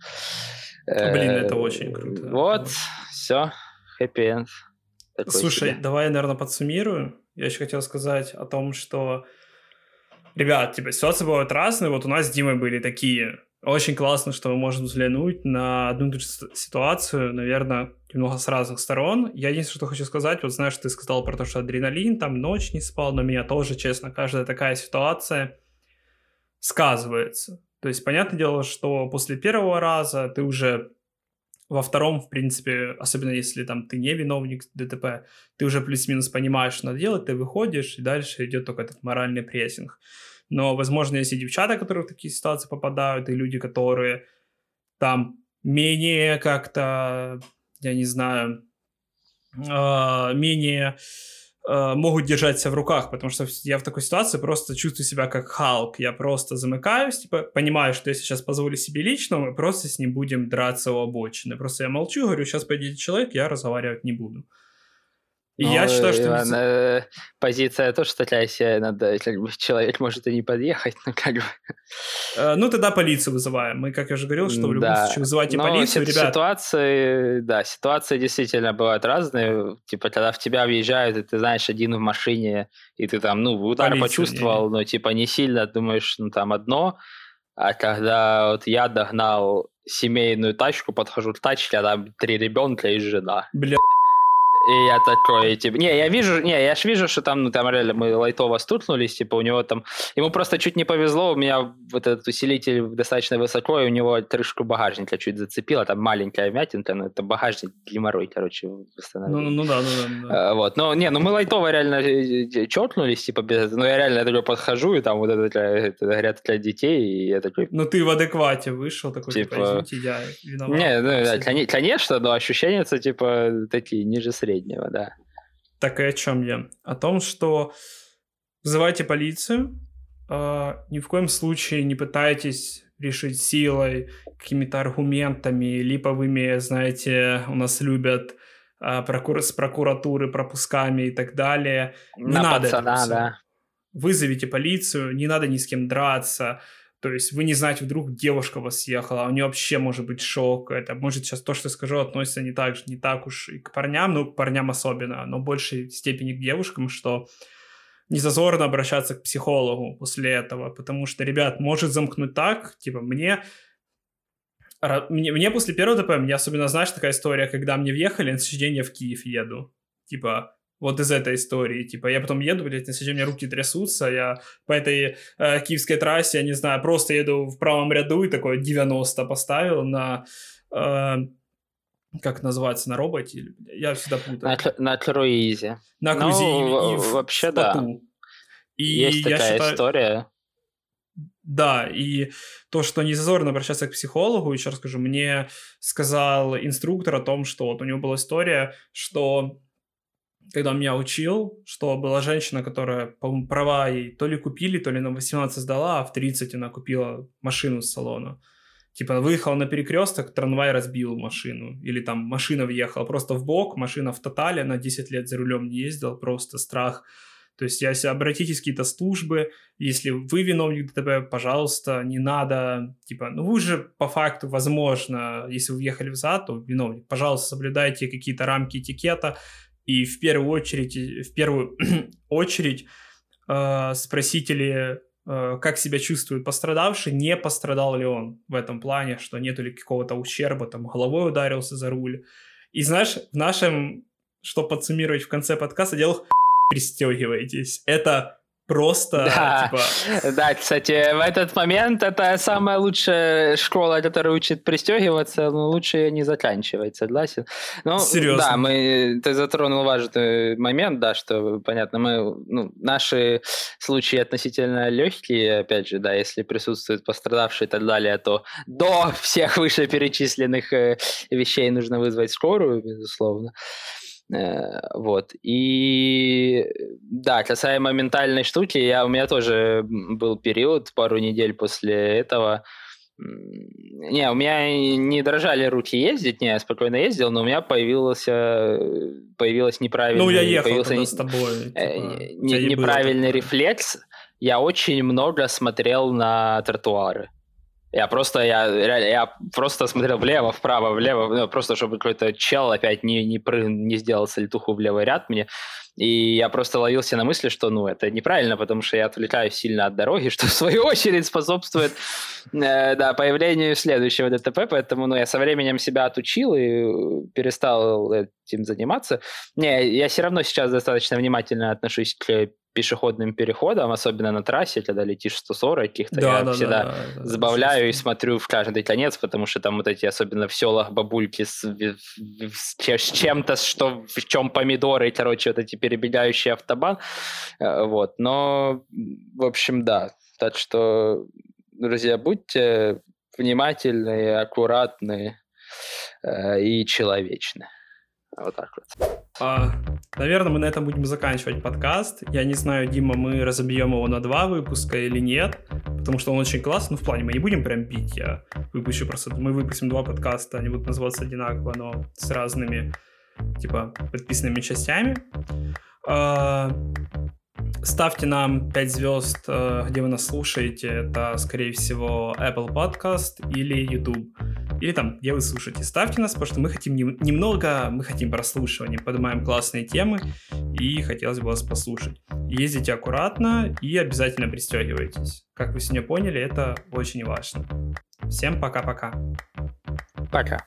Блин, это очень круто. Вот, все, happy end. Слушай, себе. давай я, наверное, подсуммирую. Я еще хотел сказать о том, что, ребят, типа, ситуации бывают разные. Вот у нас с Димой были такие. Очень классно, что мы можем взглянуть на одну и ту же ситуацию, наверное, немного с разных сторон. Я единственное, что хочу сказать, вот знаешь, ты сказал про то, что адреналин, там ночь не спал, но меня тоже, честно, каждая такая ситуация сказывается. То есть, понятное дело, что после первого раза ты уже во втором, в принципе, особенно если там ты не виновник ДТП, ты уже плюс-минус понимаешь, что надо делать, ты выходишь, и дальше идет только этот моральный прессинг. Но, возможно, есть и девчата, которые в такие ситуации попадают, и люди, которые там менее как-то, я не знаю, э, менее могут держать себя в руках, потому что я в такой ситуации просто чувствую себя как Халк. Я просто замыкаюсь, типа, понимаю, что если сейчас позволю себе лично, мы просто с ним будем драться у обочины. Просто я молчу, говорю, сейчас пойдет человек, я разговаривать не буду. Ну, я считаю, что... Иван, э, позиция тоже такая себе, надо, как бы, человек может и не подъехать, но как бы... Э, ну, тогда полицию вызываем. Мы, как я уже говорил, что в любом да. случае вызывайте но полицию, ребят. Ситуации, да, ситуации действительно бывают разные. Типа, когда в тебя въезжают, и ты знаешь, один в машине, и ты там, ну, удар Полиция, почувствовал, не. но, типа, не сильно думаешь, ну, там, одно. А когда вот я догнал семейную тачку, подхожу к тачке, а там три ребенка и жена. Бля, и я такой, типа, не, я вижу, не, я ж вижу, что там, ну, там реально мы лайтово стукнулись, типа, у него там, ему просто чуть не повезло, у меня вот этот усилитель достаточно высоко, и у него крышку багажника чуть зацепило, там маленькая вмятинка, но это багажник геморрой, короче, Ну, ну, ну да, ну да. А, вот, но, не, ну мы лайтово реально э, э, чокнулись, типа, без, ну я реально такой подхожу, и там вот это, для, это говорят, для детей, и я такой... Ну ты в адеквате вышел, такой, типа, типа извините, я виноват. Не, ну, да, конечно, но ощущения, типа, такие, ниже среднего среднего, да. Так и о чем я? О том, что вызывайте полицию, э, ни в коем случае не пытайтесь решить силой, какими-то аргументами, липовыми, знаете, у нас любят э, прокур... с прокуратуры, пропусками и так далее. Не На надо пацана, да. Вызовите полицию, не надо ни с кем драться, то есть вы не знаете, вдруг девушка вас съехала, а у нее вообще может быть шок. Это может сейчас то, что я скажу, относится не так, не так уж и к парням, ну, к парням особенно, но в большей степени к девушкам, что не зазорно обращаться к психологу после этого, потому что, ребят, может замкнуть так, типа, мне мне, мне после первого ДП, мне особенно, знаешь, такая история, когда мне въехали, на следующий день я в Киев еду. Типа, вот из этой истории. Типа, я потом еду, блядь, на у меня руки трясутся, я по этой э, киевской трассе, я не знаю, просто еду в правом ряду и такой 90 поставил на... Э, как называется, на роботе? Я всегда путаю. На, на круизе. На круизе ну, и, и в, вообще, в да. И Есть такая считаю, история. Да, и то, что не зазорно обращаться к психологу, еще раз скажу, мне сказал инструктор о том, что вот у него была история, что когда меня учил, что была женщина, которая, по-моему, права ей то ли купили, то ли на 18 сдала, а в 30 она купила машину с салона. Типа выехала на перекресток, трамвай разбил машину. Или там машина въехала просто в бок, машина в тотале, на 10 лет за рулем не ездила, просто страх. То есть, если обратитесь в какие-то службы, если вы виновник ДТП, пожалуйста, не надо, типа, ну вы же по факту, возможно, если вы въехали в зад, то виновник, пожалуйста, соблюдайте какие-то рамки этикета, и в первую очередь, в первую очередь э, спросите ли, э, как себя чувствует пострадавший, не пострадал ли он в этом плане, что нету ли какого-то ущерба, там головой ударился за руль. И знаешь, в нашем, что подсуммировать в конце подкаста, делах пристегивайтесь. Это просто, да. типа... Да, кстати, в этот момент это самая лучшая школа, которая учит пристегиваться, но лучше не заканчивать, согласен? Ну, Серьезно? Да, мы, ты затронул важный момент, да, что, понятно, мы, ну, наши случаи относительно легкие, опять же, да, если присутствует пострадавший и так далее, то до всех вышеперечисленных э, вещей нужно вызвать скорую, безусловно. Э, вот. И да, касаемо ментальной штуки, я, у меня тоже был период, пару недель после этого. Не, у меня не дрожали руки ездить, не, я спокойно ездил, но у меня появился, появилась неправильный... Ну, я ехал тогда с тобой. Э, типа, не, неправильный рефлекс. Я очень много смотрел на тротуары. Я просто, я, я просто смотрел влево, вправо, влево, ну, просто чтобы какой-то чел опять не, не, прыг, не сделал сальтуху в левый ряд мне. И я просто ловился на мысли, что, ну, это неправильно, потому что я отвлекаюсь сильно от дороги, что в свою очередь способствует, э, да, появлению следующего ДТП, поэтому, ну, я со временем себя отучил и перестал этим заниматься. Не, я все равно сейчас достаточно внимательно отношусь к пешеходным переходом, особенно на трассе, когда летишь 140 каких-то, да, я да, всегда да, да, забавляю да, и смотрю в каждый конец, потому что там вот эти, особенно в селах, бабульки с, с, с чем-то, что в чем помидоры, короче, вот эти перебегающие автобан, э, вот, но, в общем, да, так что, друзья, будьте внимательны, аккуратны э, и человечны. Вот так вот. А, наверное, мы на этом будем заканчивать подкаст. Я не знаю, Дима, мы разобьем его на два выпуска или нет, потому что он очень классный. Ну, в плане, мы не будем прям бить. Я выпущу просто... Мы выпустим два подкаста, они будут называться одинаково, но с разными типа подписанными частями. А, ставьте нам 5 звезд, э, где вы нас слушаете. Это, скорее всего, Apple Podcast или YouTube. Или там, где вы слушаете. Ставьте нас, потому что мы хотим немного, мы хотим прослушивания, поднимаем классные темы, и хотелось бы вас послушать. Ездите аккуратно и обязательно пристегивайтесь. Как вы сегодня поняли, это очень важно. Всем пока-пока. Пока. -пока. пока.